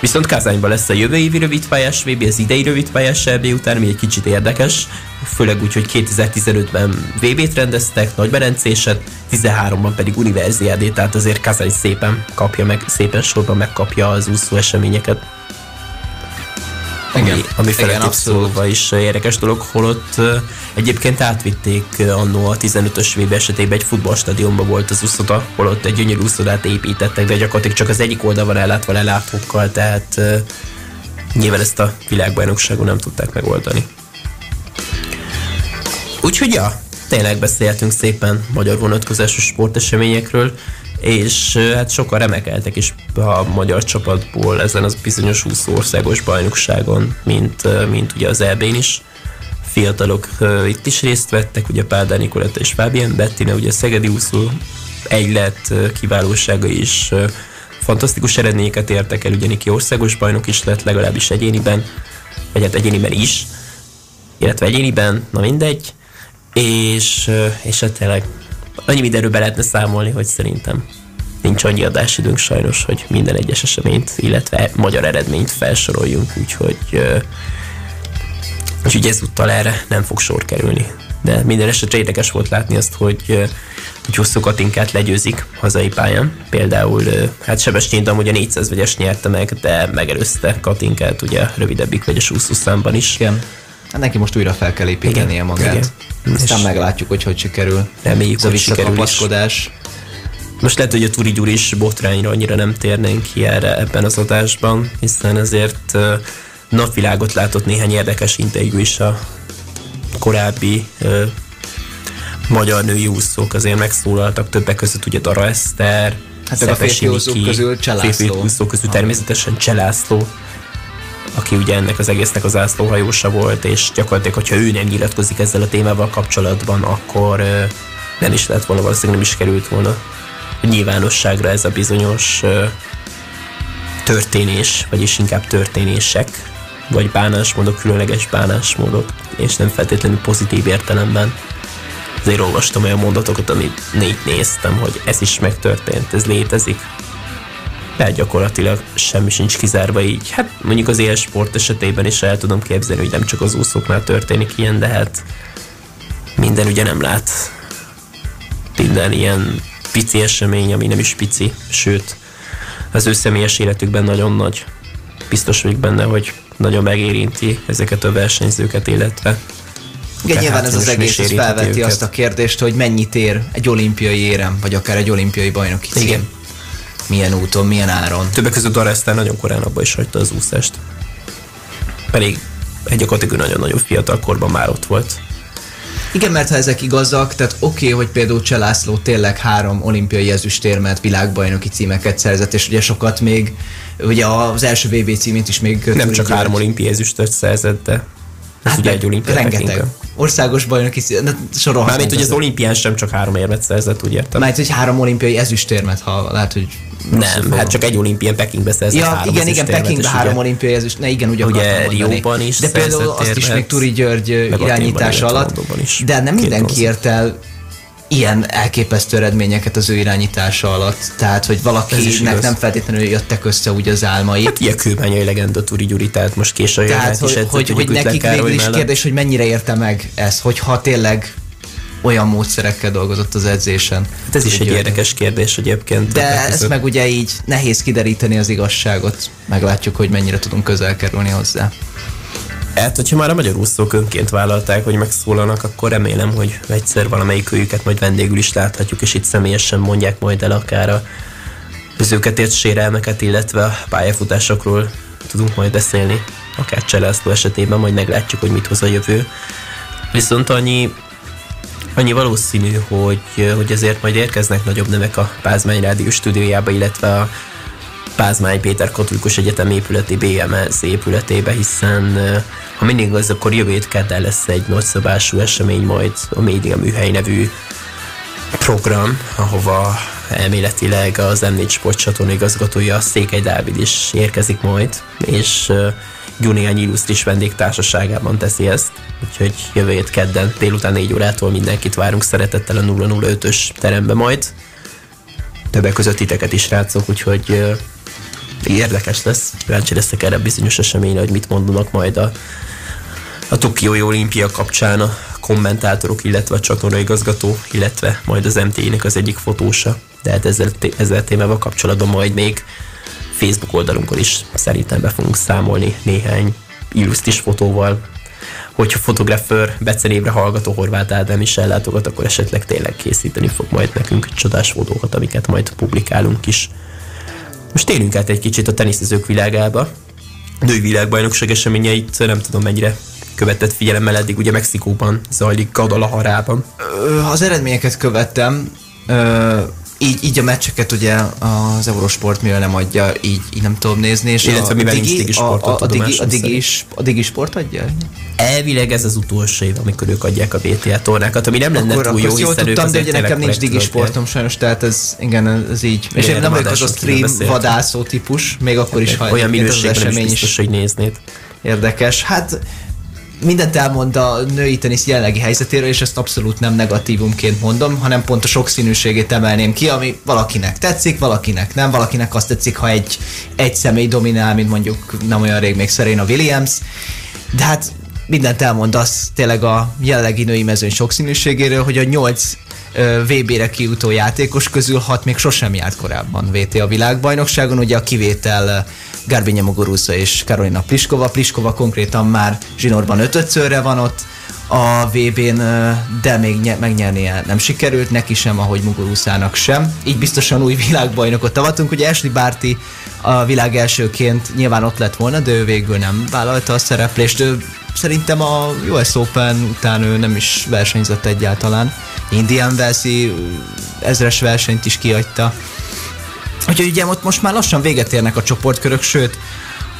Viszont Kázányban lesz a jövő évi rövidpályás VB, az idei rövidpályás EB után, ami egy kicsit érdekes, főleg úgy, hogy 2015-ben VB-t rendeztek, Nagyberencéset, 13-ban pedig Universiádét, tehát azért Kázány szépen kapja meg, szépen sorban megkapja az úszó eseményeket. Ami, Igen. ami Igen, felett szólva is érdekes dolog, holott egyébként átvitték ö, annó a 15-ös VB esetében egy futballstadionban volt az úszoda, holott egy gyönyörű úszodát építettek, de gyakorlatilag csak az egyik oldal van ellátva lelátókkal, tehát ö, nyilván ezt a világbajnokságon nem tudták megoldani. Úgyhogy ja, tényleg beszélhetünk szépen magyar vonatkozású sporteseményekről, és hát sokan remekeltek is a magyar csapatból ezen az bizonyos 20 országos bajnokságon, mint, mint ugye az EB-n is. Fiatalok itt is részt vettek, ugye Pádár Nikoletta és Fábián Bettina, ugye Szegedi úszó egylet ö, kiválósága is fantasztikus eredményeket értek el, ugye Niki országos bajnok is lett, legalábbis egyéniben, vagy hát egyéniben is, illetve egyéniben, na mindegy, és, és hát tényleg annyi mindenről be lehetne számolni, hogy szerintem nincs annyi adásidőnk sajnos, hogy minden egyes eseményt, illetve magyar eredményt felsoroljunk, úgyhogy ö, úgyhogy ezúttal erre nem fog sor kerülni. De minden esetre érdekes volt látni azt, hogy, hogy hosszú Katinkát legyőzik hazai pályán. Például, hát Sebestyén Dam ugye 400 vegyes nyerte meg, de megelőzte Katinkát ugye rövidebbik vegyes úszószámban is. Igen. Hát neki most újra fel kell építenie magát. igen. Aztán És- meglátjuk, hogy hogy sikerül. Reméljük, Ez a visszakapaszkodás. Most lehet, hogy a Turi Gyuri is botrányra annyira nem térnénk ki erre ebben az adásban, hiszen azért ö, napvilágot látott néhány érdekes interjú is a korábbi ö, magyar női úszók azért megszólaltak, többek között ugye Dara Eszter, Hát a férfi úszók közül Cselászló. férfi úszók közül természetesen Cselászló, aki ugye ennek az egésznek az ászlóhajósa volt, és gyakorlatilag, hogyha ő nem nyilatkozik ezzel a témával kapcsolatban, akkor nem is lett volna, valószínűleg nem is került volna nyilvánosságra ez a bizonyos történés, vagyis inkább történések, vagy bánásmódok, különleges bánásmódok, és nem feltétlenül pozitív értelemben. Azért olvastam olyan mondatokat, amit négy néztem, hogy ez is megtörtént, ez létezik. De gyakorlatilag semmi sincs kizárva így. Hát mondjuk az élsport esetében is el tudom képzelni, hogy nem csak az úszóknál történik ilyen, de hát minden ugye nem lát minden ilyen pici esemény, ami nem is pici, sőt, az ő személyes életükben nagyon nagy. Biztos vagyok benne, hogy nagyon megérinti ezeket a versenyzőket, illetve Igen, nyilván ez az egész felveti őket. azt a kérdést, hogy mennyit ér egy olimpiai érem, vagy akár egy olimpiai bajnoki cím. Igen. Milyen úton, milyen áron. Többek között Daresztán nagyon korán abba is hagyta az úszást. Pedig egy gyakorlatilag nagyon-nagyon fiatal korban már ott volt. Igen, mert ha ezek igazak, tehát oké, okay, hogy például Cselászló tényleg három olimpiai ezüstérmet, világbajnoki címeket szerzett, és ugye sokat még, ugye az első VB címét is még... Nem csak három olimpiai ezüstöt szerzett, de ez Hát ugye egy olimpia Rengeteg. Országos bajnoki sorolhatnánk. Mármint, hogy az olimpián sem csak három érmet szerzett, úgy értem. Mármint, hogy három olimpiai ezüstérmet, ha lehet, hogy nem, hát csak egy olimpián Pekingbe szerzett Ja, három igen, igen, és három olimpiai ezüst, ne igen, úgy Ugye. Rióban is De például azt is még Turi György irányítása alatt, de nem mindenki ért el ilyen elképesztő eredményeket az ő irányítása alatt. Tehát, hogy Ez is valakinek nem feltétlenül jöttek össze úgy az álmai. Hát ilyen kőbányai legenda Turi Gyuri, tehát most később Tehát, hogy, hogy, hogy nekik végül is kérdés, hogy mennyire érte meg ez, hogyha tényleg olyan módszerekkel dolgozott az edzésen. Hát ez is egy érdekes kérdés egyébként. De között. meg ugye így nehéz kideríteni az igazságot. Meglátjuk, hogy mennyire tudunk közel kerülni hozzá. Hát, hogyha már a magyar úszók önként vállalták, hogy megszólalnak, akkor remélem, hogy egyszer valamelyik őjüket majd vendégül is láthatjuk, és itt személyesen mondják majd el akár a közőket ért sérelmeket, illetve a pályafutásokról tudunk majd beszélni, akár Cselászló esetében, majd meglátjuk, hogy mit hoz a jövő. Viszont annyi, annyi valószínű, hogy, hogy ezért majd érkeznek nagyobb nevek a Pázmány Rádió stúdiójába, illetve a Pázmány Péter Katolikus Egyetem épületi BMS épületébe, hiszen ha mindig az, akkor jövő hét kedden lesz egy nagyszabású esemény, majd a Média Műhely nevű program, ahova elméletileg az M4 sportcsatorna igazgatója Székely Dávid is érkezik majd, és Gyuniány illusztris vendég társaságában teszi ezt, úgyhogy jövő hét kedden délután 4 órától mindenkit várunk szeretettel a 005-ös terembe majd. Többek között titeket is rácok, úgyhogy érdekes lesz. Kíváncsi leszek erre bizonyos eseményre, hogy mit mondanak majd a, a Tokiói olimpia kapcsán a kommentátorok, illetve a csatorna igazgató, illetve majd az MT-nek az egyik fotósa. De hát ezzel, ezzel témával kapcsolatban majd még Facebook oldalunkon is szerintem be fogunk számolni néhány illusztis fotóval. Hogyha fotográfőr becenévre hallgató Horváth Ádám is ellátogat, akkor esetleg tényleg készíteni fog majd nekünk csodás fotókat, amiket majd publikálunk is. Most térjünk át egy kicsit a teniszezők világába. Női világbajnokság eseményeit nem tudom mennyire követett figyelemmel eddig, ugye Mexikóban zajlik Guadalajarában. Az eredményeket követtem, így, így a meccseket ugye az Eurosport mivel nem adja, így, így nem tudom nézni. És Illetve a, mivel digi, digi a, a, a, digi, a, digi, a digi sport adja? Elvileg ez az utolsó év, amikor ők adják a VTA tornákat, ami nem lenne Akkor, túl akkor jó, ezt jól tudtam, de ugye nekem nincs digi sportom sajnos, tehát ez, igen, ez így. És én nem vagyok az a stream vadászó típus, még akkor is, ha Olyan minőségben is biztos, hogy néznéd. Érdekes. Hát mindent elmond a női tenisz jelenlegi helyzetéről, és ezt abszolút nem negatívumként mondom, hanem pont a sokszínűségét emelném ki, ami valakinek tetszik, valakinek nem, valakinek azt tetszik, ha egy, egy személy dominál, mint mondjuk nem olyan rég még Serena Williams, de hát mindent elmond az tényleg a jelenlegi női mezőny sokszínűségéről, hogy a nyolc VB-re kijutó játékos közül hat még sosem járt korábban VTA világbajnokságon, ugye a kivétel Garbine Muguruza és Karolina Pliskova. Pliskova konkrétan már zsinórban ötödszörre van ott a VB-n, de még nye- megnyernie nem sikerült, neki sem, ahogy Muguruzának sem. Így biztosan új világbajnokot avatunk. Ugye Ashley Barty a világ elsőként nyilván ott lett volna, de ő végül nem vállalta a szereplést. Ő szerintem a US Open után ő nem is versenyzett egyáltalán. Indian Wells-i ezres versenyt is kiadta. Úgyhogy ugye ott most már lassan véget érnek a csoportkörök, sőt,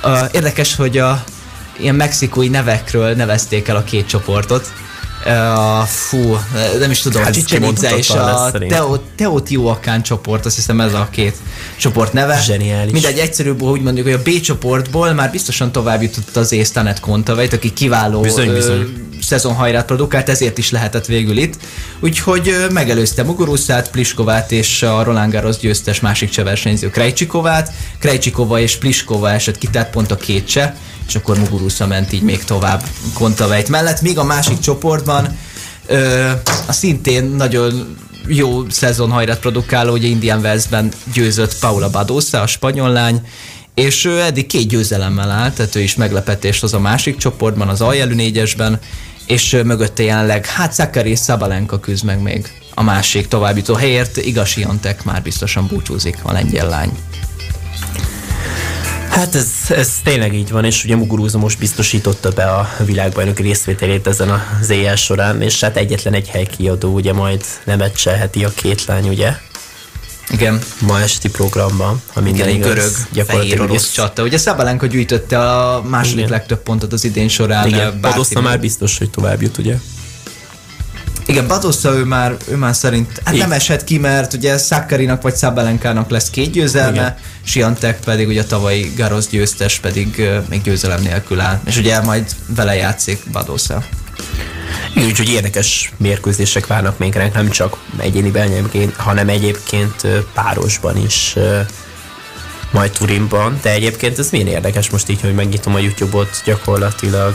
uh, érdekes, hogy a ilyen mexikói nevekről nevezték el a két csoportot. Uh, fú, nem is tudom, Hát Csicsenica és a. Teo, Teotihuacán csoport, azt hiszem ez a két csoport neve. Zseniális. Mindegy, egyszerűbb, úgy mondjuk, hogy a B csoportból már biztosan tovább jutott az ész Tanet Kontaveit, aki kiváló Bizony, bizony. Szezonhajrát produkált, ezért is lehetett végül itt. Úgyhogy megelőzte Muguruszát, Pliskovát és a Roland Garros győztes másik cseh versenyző Krejcsikovát. Krejcsikova és Pliskova esett ki, tehát pont a két cseh, és akkor Muguruza ment így még tovább Kontaveit mellett. Míg a másik csoportban ö, a szintén nagyon jó szezonhajrát produkáló, ugye Indian Wellsben győzött Paula Badosa, a spanyol lány, és ő eddig két győzelemmel állt, tehát ő is meglepetést hoz a másik csoportban, az aljelű négyesben, és mögötte jelenleg, hát Szakari és Szabalenka küzd meg még a másik továbbjutó helyért, Igasi Jantek már biztosan búcsúzik, a lengyel lány. Hát ez, ez tényleg így van, és ugye Muguruza most biztosította be a világbajnoki részvételét ezen az éjjel során, és hát egyetlen egy helykiadó ugye majd nem a két lány, ugye? Igen, Ma esti programban, ha minden igen, igaz, görög, fehér orosz csata. Ugye Szabalenka gyűjtötte a második Igen. legtöbb pontot az idén során. Igen, Badoszna már biztos, hogy tovább jut, ugye? Igen, Badossa ő már, ő már szerint, hát nem eshet ki, mert ugye Szakarinak vagy Szabalenkának lesz két győzelme, Igen. Siantek pedig ugye a tavalyi Garosz győztes pedig uh, még győzelem nélkül áll. És ugye majd vele játszik Badossa. Úgyhogy érdekes mérkőzések várnak még ránk, nem csak egyéniben, egyébként, hanem egyébként párosban is majd Turinban, de egyébként ez milyen érdekes most így, hogy megnyitom a YouTube-ot, gyakorlatilag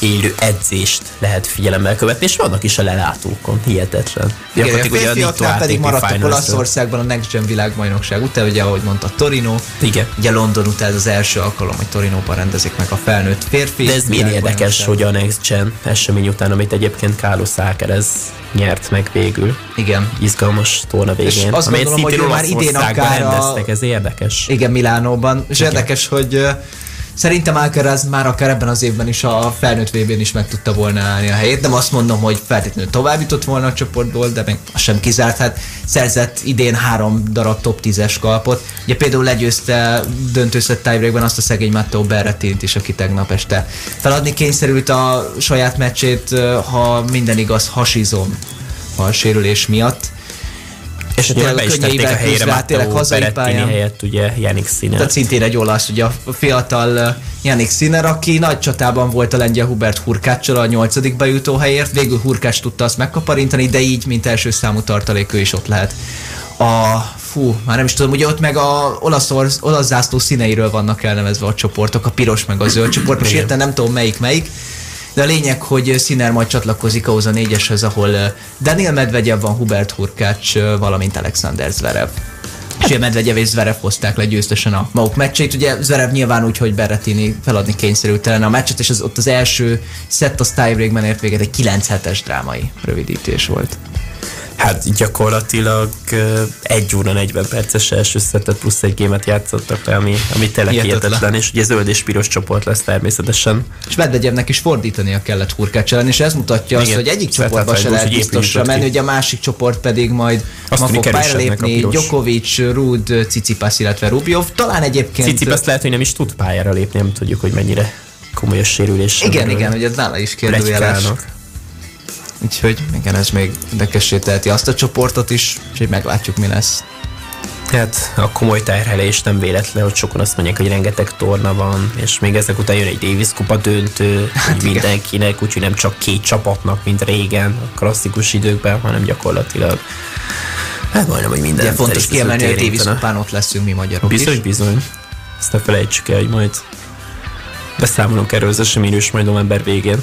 élő edzést lehet figyelemmel követni, és vannak is a lelátókon, hihetetlen. Igen, a férfiaknál pedig maradtak. Olaszországban a Next Gen világbajnokság után, ugye ahogy mondta Torino, Igen. ugye London után ez az első alkalom, hogy Torinóban rendezik meg a felnőtt férfi. De ez milyen érdekes, hogy a Next Gen esemény után, amit egyébként Carlos Alcaraz nyert meg végül, Igen. izgalmas torna végén. azt amelyet gondolom, hogy már idén akár a- rendeztek, ez érdekes. Igen, Milánóban. És Igen. érdekes, hogy szerintem Alcaraz már akár ebben az évben is a felnőtt vb is meg tudta volna állni a helyét. Nem azt mondom, hogy feltétlenül tovább jutott volna a csoportból, de még az sem kizárt. Hát szerzett idén három darab top 10-es kalpot. Ugye például legyőzte döntőszett tiebreakben azt a szegény Matteo Berrettint is, aki tegnap este feladni kényszerült a saját meccsét, ha minden igaz, hasizom a sérülés miatt. És tényleg tényleg is könnyeivel a helyére hát tényleg hazai pályán. helyett ugye Janik Sinner. Tehát szintén egy olasz, ugye a fiatal Janik Sinner, aki nagy csatában volt a lengyel Hubert Hurkáccsal a nyolcadik bejutó helyért. Végül Hurkács tudta azt megkaparintani, de így, mint első számú tartalék, ő is ott lehet. A, fú, már nem is tudom, ugye ott meg a olasz, olasz zászló színeiről vannak elnevezve a csoportok, a piros meg a zöld csoport, most értem nem tudom melyik melyik, de a lényeg, hogy Sinner majd csatlakozik ahhoz a négyeshez, ahol uh, Daniel Medvegyev van, Hubert Hurkács, uh, valamint Alexander Zverev. És ugye Medvegyev és Zverev hozták le győztesen a maguk meccsét. Ugye Zverev nyilván úgy, hogy Berrettini feladni kényszerült a meccset, és az, ott az első szett az tiebreakben ért véget, egy 9 hetes drámai rövidítés volt. Hát gyakorlatilag egy óra 40 perces első szettet plusz egy gémet játszottak le, ami, ami tényleg Hihetetlen. hihetetlen, és ugye zöld és piros csoport lesz természetesen. És Medvegyevnek is fordítania kellett Hurkács ellen, és ez mutatja azt, Igen. hogy egyik csoportba se lehet hogy biztosra menni, ugye a másik csoport pedig majd Azt ma fog pályára lépni. Djokovic, Rud, Cicipas, illetve Rubjov. Talán egyébként... Cicipas lehet, hogy nem is tud pályára lépni, nem tudjuk, hogy mennyire komoly a sérülés. Igen, igen, hogy ez nála is kérdőjeles. Úgyhogy igen, ez még érdekessé teheti azt a csoportot is, úgyhogy meglátjuk, mi lesz. Hát a komoly terhelés nem véletlen, hogy sokan azt mondják, hogy rengeteg torna van, és még ezek után jön egy Davis kupa döntő, hát igen. mindenkinek, úgyhogy nem csak két csapatnak, mint régen, a klasszikus időkben, hanem gyakorlatilag Hát majdnem, hogy minden. Ugye fontos kiemelni, hogy a Davis kupán ott leszünk mi magyarok Bizony, is. bizony. Ezt ne felejtsük el, hogy majd beszámolunk erről az eseményről is majd november végén.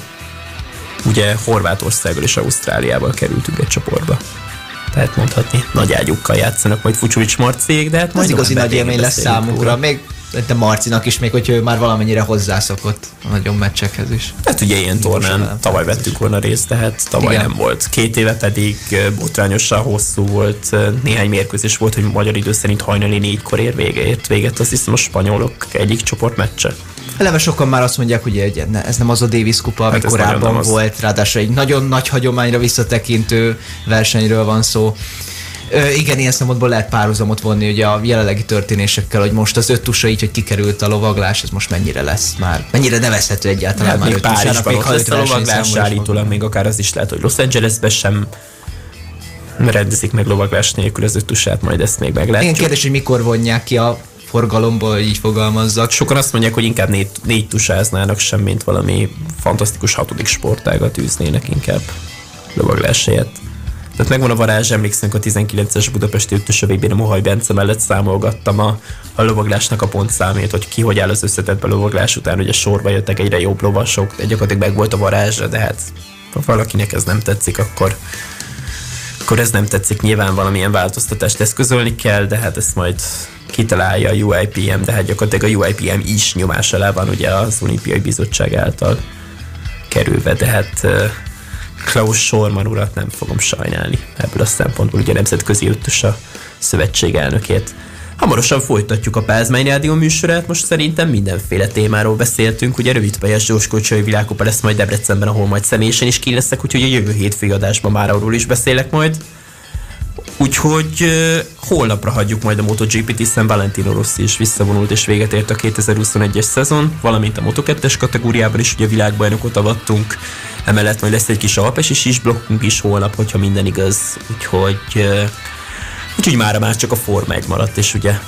Ugye Horvátországgal és Ausztráliával kerültünk egy csoportba. Tehát mondhatni, nagy ágyukkal játszanak majd Fucsovics Marciék, de hát Az majd igazi november nagy élmény lesz számukra, róla. még de Marcinak is, még hogyha ő már valamennyire hozzászokott a nagyon meccsekhez is. Hát ugye ilyen tornán tavaly vettük volna részt, tehát tavaly Igen. nem volt. Két éve pedig botrányosan hosszú volt, néhány mérkőzés volt, hogy magyar idő szerint hajnali négykor ér vége, ért véget, azt hiszem a spanyolok egyik csoport meccse. Eleve sokan már azt mondják, hogy egy- ne- ez nem az a Davis kupa, ami Hát korábban volt, ráadásul egy nagyon nagy hagyományra visszatekintő versenyről van szó. Ö, igen, ilyen szempontból lehet párhuzamot vonni ugye a jelenlegi történésekkel, hogy most az öt tusa így, hogy kikerült a lovaglás, ez most mennyire lesz már, mennyire nevezhető egyáltalán Hát már még öt tusának, Párizsban ott ha öt a lovaglás, állítólag még akár az is lehet, hogy Los Angelesben sem rendezik meg lovaglás nélkül az öttusát, majd ezt még Igen, meglátjuk. kérdés, hogy mikor vonják ki a forgalomból, hogy így fogalmazzak. Sokan azt mondják, hogy inkább négy, négy tusáznának sem, mint valami fantasztikus hatodik sportágat űznének inkább lovaglás helyett. Tehát megvan a varázs, emlékszünk a 19-es Budapesti öttös vb a Mohaj Bence mellett számolgattam a, a lovaglásnak a pontszámét, hogy ki hogy áll az összetettben lovaglás után, ugye sorba jöttek egyre jobb lovasok, de gyakorlatilag meg volt a varázsa, de hát ha valakinek ez nem tetszik, akkor akkor ez nem tetszik, nyilván valamilyen változtatást eszközölni kell, de hát ezt majd kitalálja a UIPM, de hát gyakorlatilag a UIPM is nyomás alá van ugye az olimpiai bizottság által kerülve, de hát Klaus Sorman urat nem fogom sajnálni ebből a szempontból, ugye Nemzetközi Öttös a szövetség elnökét. Hamarosan folytatjuk a Pázmány Rádió műsorát, most szerintem mindenféle témáról beszéltünk, ugye rövid pályás Jóskocsai világkupa lesz majd Debrecenben, ahol majd személyesen is kín leszek, úgyhogy a jövő hétfői adásban már arról is beszélek majd. Úgyhogy holnapra hagyjuk majd a MotoGP-t, hiszen Valentino Rossi is visszavonult és véget ért a 2021-es szezon, valamint a Moto2-es kategóriában is ugye világbajnokot avattunk. Emellett majd lesz egy kis alpesi blokkunk is holnap, hogyha minden igaz. Úgyhogy, úgyhogy mára már csak a Forma 1 maradt, és ugye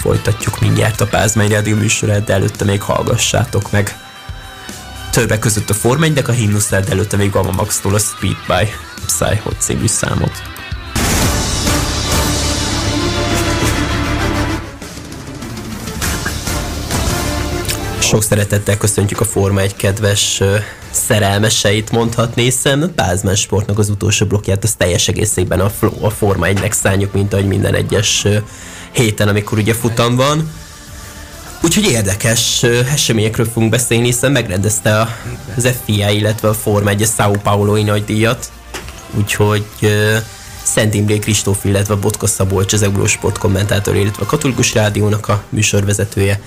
folytatjuk mindjárt a Pázmány Rádió műsorát, de előtte még hallgassátok meg többek között a Forma 1 a himnuszát, de előtte még Gamma Max-tól a Speed by Psyhot című számot. Sok szeretettel köszöntjük a Forma egy kedves szerelmeseit mondhatni, hiszen a Pázmán Sportnak az utolsó blokkját az teljes egészében a, a Forma 1-nek szálljuk, mint ahogy minden egyes héten, amikor ugye futam van. Úgyhogy érdekes eseményekről fogunk beszélni, hiszen megrendezte az FIA, illetve a Forma 1 São Paulo-i nagydíjat. Úgyhogy Szent Imré Kristóf, illetve Botka Szabolcs, az Eurosport kommentátor, illetve a Katolikus Rádiónak a műsorvezetője,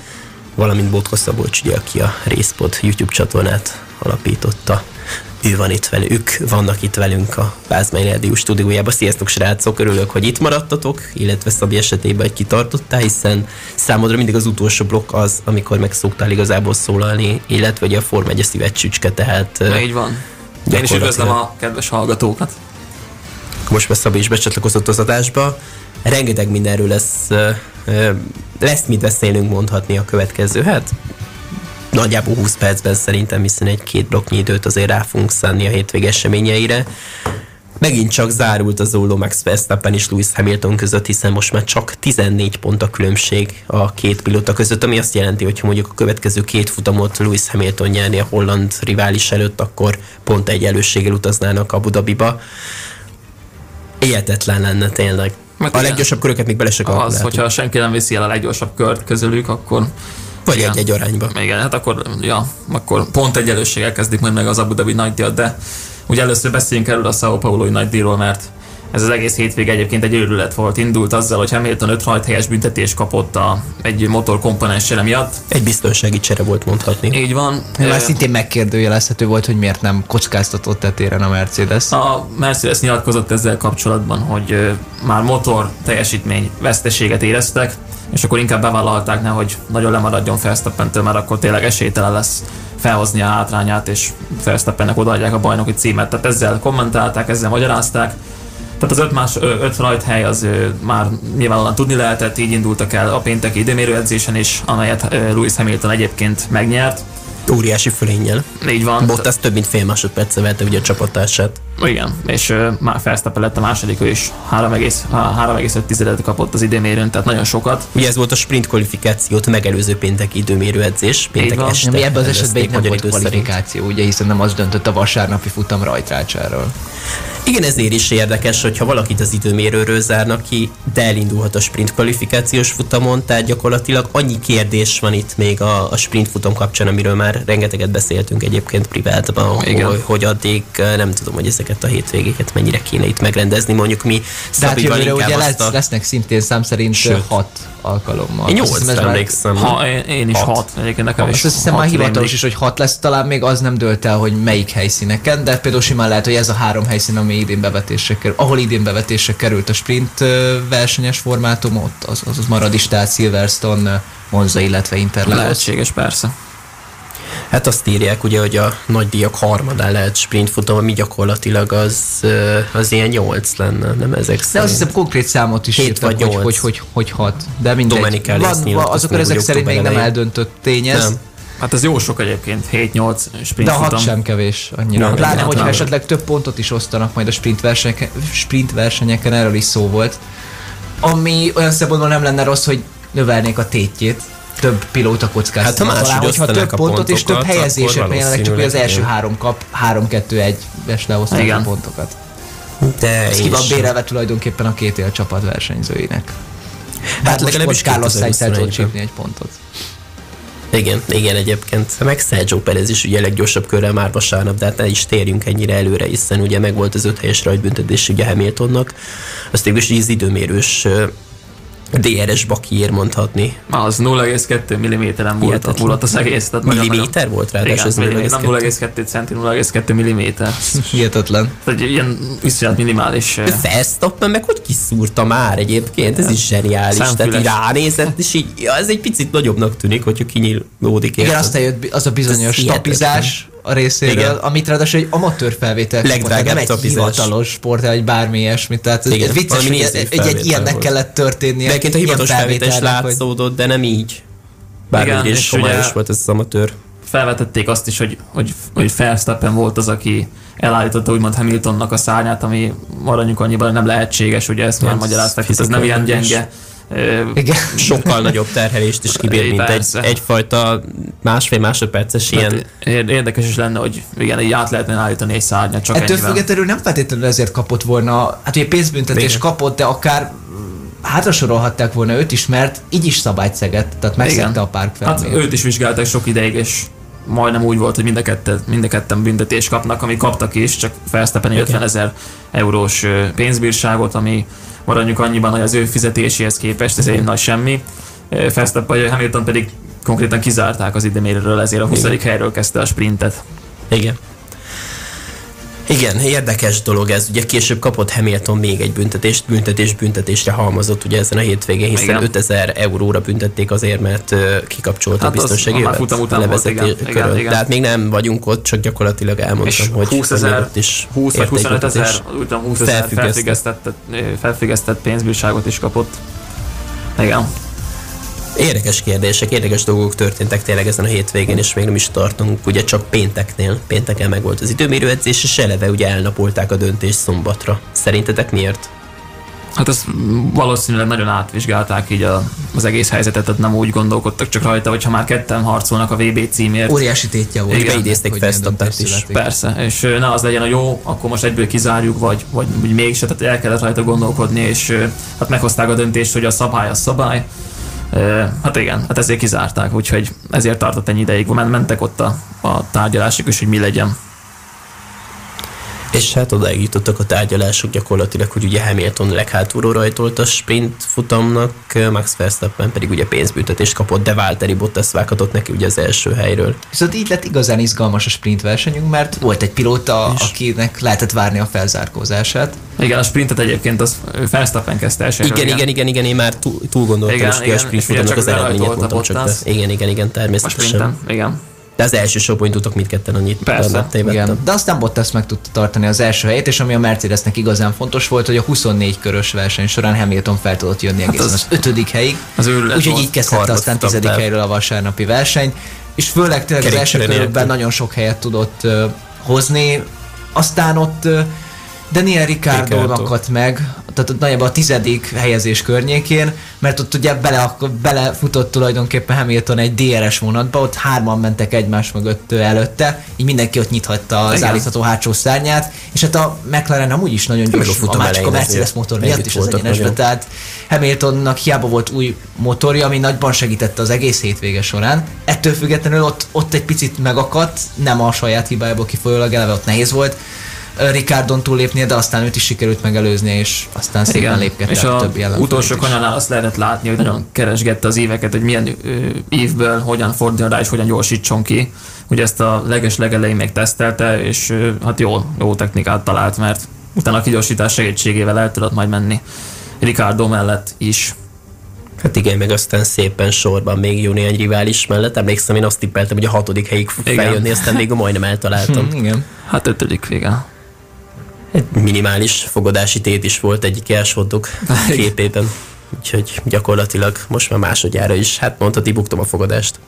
valamint Botka Szabolcs, ugye, aki a Részpod YouTube csatornát alapította. Ő van itt velük, ők vannak itt velünk a Pázmány Rádió stúdiójában. Sziasztok srácok, örülök, hogy itt maradtatok, illetve Szabi esetében, hogy kitartottál, hiszen számodra mindig az utolsó blokk az, amikor megszoktál igazából szólalni, illetve ugye a Form 1 szívet csücske, tehát... Így van. Én is üdvözlöm a kedves hallgatókat most már Szabi is becsatlakozott az adásba. Rengeteg mindenről lesz, lesz mit beszélnünk mondhatni a következő, hát nagyjából 20 percben szerintem, hiszen egy-két blokknyi időt azért rá fogunk szánni a hétvég eseményeire. Megint csak zárult az Zolo Max Verstappen és Lewis Hamilton között, hiszen most már csak 14 pont a különbség a két pilóta között, ami azt jelenti, hogy ha mondjuk a következő két futamot Lewis Hamilton nyerni a holland rivális előtt, akkor pont egy előséggel utaznának Abu Dhabiba Éhetetlen lenne tényleg. Meg a leggyorsabb köröket még bele se Az, hogyha senki nem viszi el a leggyorsabb kört közülük, akkor vagy igen. egy-egy arányba. Igen, hát akkor, ja, akkor pont egy előséggel kezdik majd meg az Abu Dhabi nagy díjat, de ugye először beszéljünk erről a Sao Paulo nagy díjról, mert ez az egész hétvég egyébként egy őrület volt. Indult azzal, hogy Hamilton 5 rajthelyes büntetés kapott a, egy motorkomponens miatt. Egy biztonsági csere volt mondhatni. Így van. Már szintén megkérdőjelezhető volt, hogy miért nem kockáztatott tetéren a Mercedes. A Mercedes nyilatkozott ezzel kapcsolatban, hogy már motor teljesítmény veszteséget éreztek, és akkor inkább bevállalták, hogy nagyon lemaradjon Verstappentől, mert akkor tényleg esélytelen lesz felhozni a hátrányát, és Verstappennek odaadják a bajnoki címet. Tehát ezzel kommentálták, ezzel magyarázták, tehát az öt, más, öt rajthely az már nyilvánvalóan tudni lehetett, így indultak el a pénteki időmérő edzésen is, amelyet Lewis Hamilton egyébként megnyert. Óriási fölénnyel. Így van. Bottas több mint fél másodperce vette ugye a csapatását. Igen, és uh, már Verstappen lett a második, ő is 3,5 kapott az időmérőn, tehát nagyon sokat. Ugye ez volt a sprint kvalifikációt megelőző pénteki időmérő edzés, péntek este. Ami ebben az esetben nem volt kvalifikáció, ugye, hiszen nem az döntött a vasárnapi futam rajtrácsáról. Igen, ezért is érdekes, hogyha valakit az időmérőről zárnak ki, de elindulhat a sprint kvalifikációs futamon, tehát gyakorlatilag annyi kérdés van itt még a, a sprint futam kapcsán, amiről már rengeteget beszéltünk egyébként privátban, hogy, hogy addig nem tudom, hogy ezeket a hétvégéket mennyire kéne itt megrendezni, mondjuk mi Szabival hát ugye lesz, a... lesznek szintén szám szerint Sőt. hat alkalommal. Én nyolc emlékszem. Ha, én, én is hat. hat. Egyébként nekem is azt hiszem már hivatalos is, hogy hat lesz, talán még az nem dölt el, hogy melyik helyszíneken, de például simán lehet, hogy ez a három helyszín, ami idén bevetésre kerül, ahol idén bevetésre került a sprint versenyes formátum, ott az, az, az marad is, tehát Silverstone, Monza, illetve Interlagos. Lehetséges, persze. Hát azt írják ugye, hogy a nagy díjak harmadán lehet sprint futam, ami gyakorlatilag az, az ilyen 8 lenne, nem ezek szerint. De azt hiszem konkrét számot is 7 vagy 8. Hogy, hogy, hogy, hogy 6. De mindegy. Van, azok ezek szerint még nem eldöntött tény ez. Nem. Hát ez jó sok egyébként, 7-8 sprint De a 6 sem kevés annyira. Nem, Pláne, hogyha esetleg több pontot is osztanak majd a sprint versenyeken, sprint versenyeken, erről is szó volt. Ami olyan szempontból nem lenne rossz, hogy növelnék a tétjét, több pilóta kockáztat. Hát ha más, hogyha több pontot pontokat, és több helyezések, jelenleg csak az első három kap, 3-2-1-es leosztják a pontokat. De Ez ki van bérelve tulajdonképpen a két él csapat versenyzőinek. Hát, hát legalább is Carlos Sainz el csípni egy pontot. Igen, igen egyébként. Meg Sergio Perez is ugye leggyorsabb körrel már vasárnap, de hát ne is térjünk ennyire előre, hiszen ugye meg volt az öt helyes rajtbüntetés ugye Hamiltonnak. Azt is az időmérős DRS bakiér mondhatni. Az 0,2 mm-en volt, múlott az egész. Tehát Milliméter volt rá, ez 0,2 centi, 0,2 mm. Hihetetlen. Tehát ilyen viszonylag minimális. Verstappen meg hogy kiszúrta már egyébként, ez is zseniális. Tehát így ránézett, és így, ja, ez egy picit nagyobbnak tűnik, hogyha kinyílódik. Igen, aztán jött az a bizonyos tapizás, a részéről, Igen. amit ráadásul egy amatőr felvétel kapott, nem egy hivatalos sport, vagy bármi ilyesmi. Tehát Igen, ez vicces, hogy egy, egy, egy ilyennek volt. kellett történnie. De egyébként a hivatalos felvétel is látszódott, hogy... de nem így. Bármi is komolyos volt ez az amatőr. Felvetették azt is, hogy, hogy, hogy Verstappen volt az, aki elállította úgymond Hamiltonnak a szárnyát, ami maradjunk annyiban nem lehetséges, ugye ezt már magyarázták, hogy ez nem ilyen gyenge Igen. sokkal (laughs) nagyobb terhelést is kibír, mint egy, egyfajta másfél másodperces ilyen tehát ér- Érdekes is lenne, hogy igen, így át lehetne állítani egy szárnyat, csak Ettől ennyivel. függetlenül nem feltétlenül ezért kapott volna, hát ugye pénzbüntetés Igen. kapott, de akár mm, hátra sorolhatták volna őt is, mert így is szabályt szegett, tehát megszegte a párk Hát felmérést. őt is vizsgálták sok ideig, és majdnem úgy volt, hogy mind a, ketten, mind a ketten büntetést kapnak, ami kaptak is, csak Verstappen 50 ezer eurós pénzbírságot, ami maradjunk annyiban, hogy az ő fizetéséhez képest ez egy nagy semmi. Verstappen, Hamilton pedig konkrétan kizárták az időmérőről, ezért a 20. helyről kezdte a sprintet. Igen. Igen, érdekes dolog ez. Ugye később kapott Hamilton még egy büntetést, büntetés büntetésre halmozott ugye ezen a hétvégén, hiszen Igen. 5000 euróra büntették azért, mert kikapcsolta Hát a az biztonsági övet futam után volt, igen, körön. igen, igen. De hát még nem vagyunk ott, csak gyakorlatilag elmondtam, És hogy 20 hogy még ezer, is 20 vagy ért egy 25 ezer, úgy tudom, 20 ezer felfüggesztett, felfüggesztett pénzbírságot is kapott. Igen. Érdekes kérdések, érdekes dolgok történtek tényleg ezen a hétvégén, és még nem is tartunk, ugye csak pénteknél. Pénteken meg volt az időmérőedzés, és eleve ugye elnapolták a döntést szombatra. Szerintetek miért? Hát ezt valószínűleg nagyon átvizsgálták így a, az egész helyzetet, tehát nem úgy gondolkodtak csak rajta, hogy ha már ketten harcolnak a VB címért, Óriási tétje volt. Igen, beidézték döntés is. születik. persze, és ne az legyen a jó, akkor most egyből kizárjuk, vagy, vagy, mégse, tehát el kellett rajta gondolkodni, és hát meghozták a döntést, hogy a szabály a szabály. Hát igen, hát ezért kizárták, úgyhogy ezért tartott ennyi ideig. Men- Mentek ott a, a tárgyalások is, hogy mi legyen. És hát odáig jutottak a tárgyalások gyakorlatilag, hogy ugye Hamilton leghátulról rajtolt a sprint futamnak, Max Verstappen pedig ugye pénzbüntetést kapott, de Valtteri Bottas vághatott neki ugye az első helyről. Viszont így lett igazán izgalmas a sprint versenyünk, mert volt egy pilóta, És- akinek lehetett várni a felzárkózását. Igen, a sprintet egyébként az Verstappen kezdte első. Igen, igen, igen, igen, én már túl, túl gondoltam, Igen, és ki a igen, sprint futamnak az eredményét a mondtam csak. Bottas. Igen, igen, igen, A természetesen. sprinten, igen. De az első sorban tudtok mindketten annyit. Persze. Igen. De aztán Bottas meg tudta tartani az első helyét, és ami a Mercedesnek igazán fontos volt, hogy a 24 körös verseny során Hamilton fel tudott jönni egészen az- az ötödik helyig. Az Úgyhogy így kezdhette aztán tizedik el. helyről a vasárnapi versenyt, és főleg tényleg az első körökben nagyon sok helyet tudott uh, hozni. Aztán ott uh, Daniel Ricciardo. akadt meg, tehát nagyjából a tizedik helyezés környékén, mert ott ugye bele, belefutott tulajdonképpen Hamilton egy DRS vonatba, ott hárman mentek egymás mögött előtte, így mindenki ott nyithatta az Igen. állítható hátsó szárnyát, és hát a McLaren amúgy is nagyon a gyors, a, már csak a Mercedes motor miatt is az egyenesbe, tehát Hamiltonnak hiába volt új motorja, ami nagyban segítette az egész hétvége során. Ettől függetlenül ott, ott egy picit megakadt, nem a saját hibájából kifolyólag, eleve ott nehéz volt Ricardon túllépnie, de aztán őt is sikerült megelőzni, és aztán szépen Igen. lépkedett És a a többi utolsó kanyarnál azt lehetett látni, hogy nagyon keresgette az éveket, hogy milyen ö, évből hogyan forduljon rá, és hogyan gyorsítson ki. Ugye ezt a leges legelején még tesztelte, és ö, hát jó, jó technikát talált, mert utána a kigyorsítás segítségével el tudott majd menni Ricardo mellett is. Hát igen, meg aztán szépen sorban még jó néhány rivális mellett. Emlékszem, én azt tippeltem, hogy a hatodik helyig fog Igen. feljönni, aztán még majdnem eltaláltam. Hm, igen. Hát ötödik vége. Egy minimális fogadási tét is volt egyik elsodok (laughs) képében. Úgyhogy gyakorlatilag most már másodjára is, hát mondhatni, buktam a fogadást.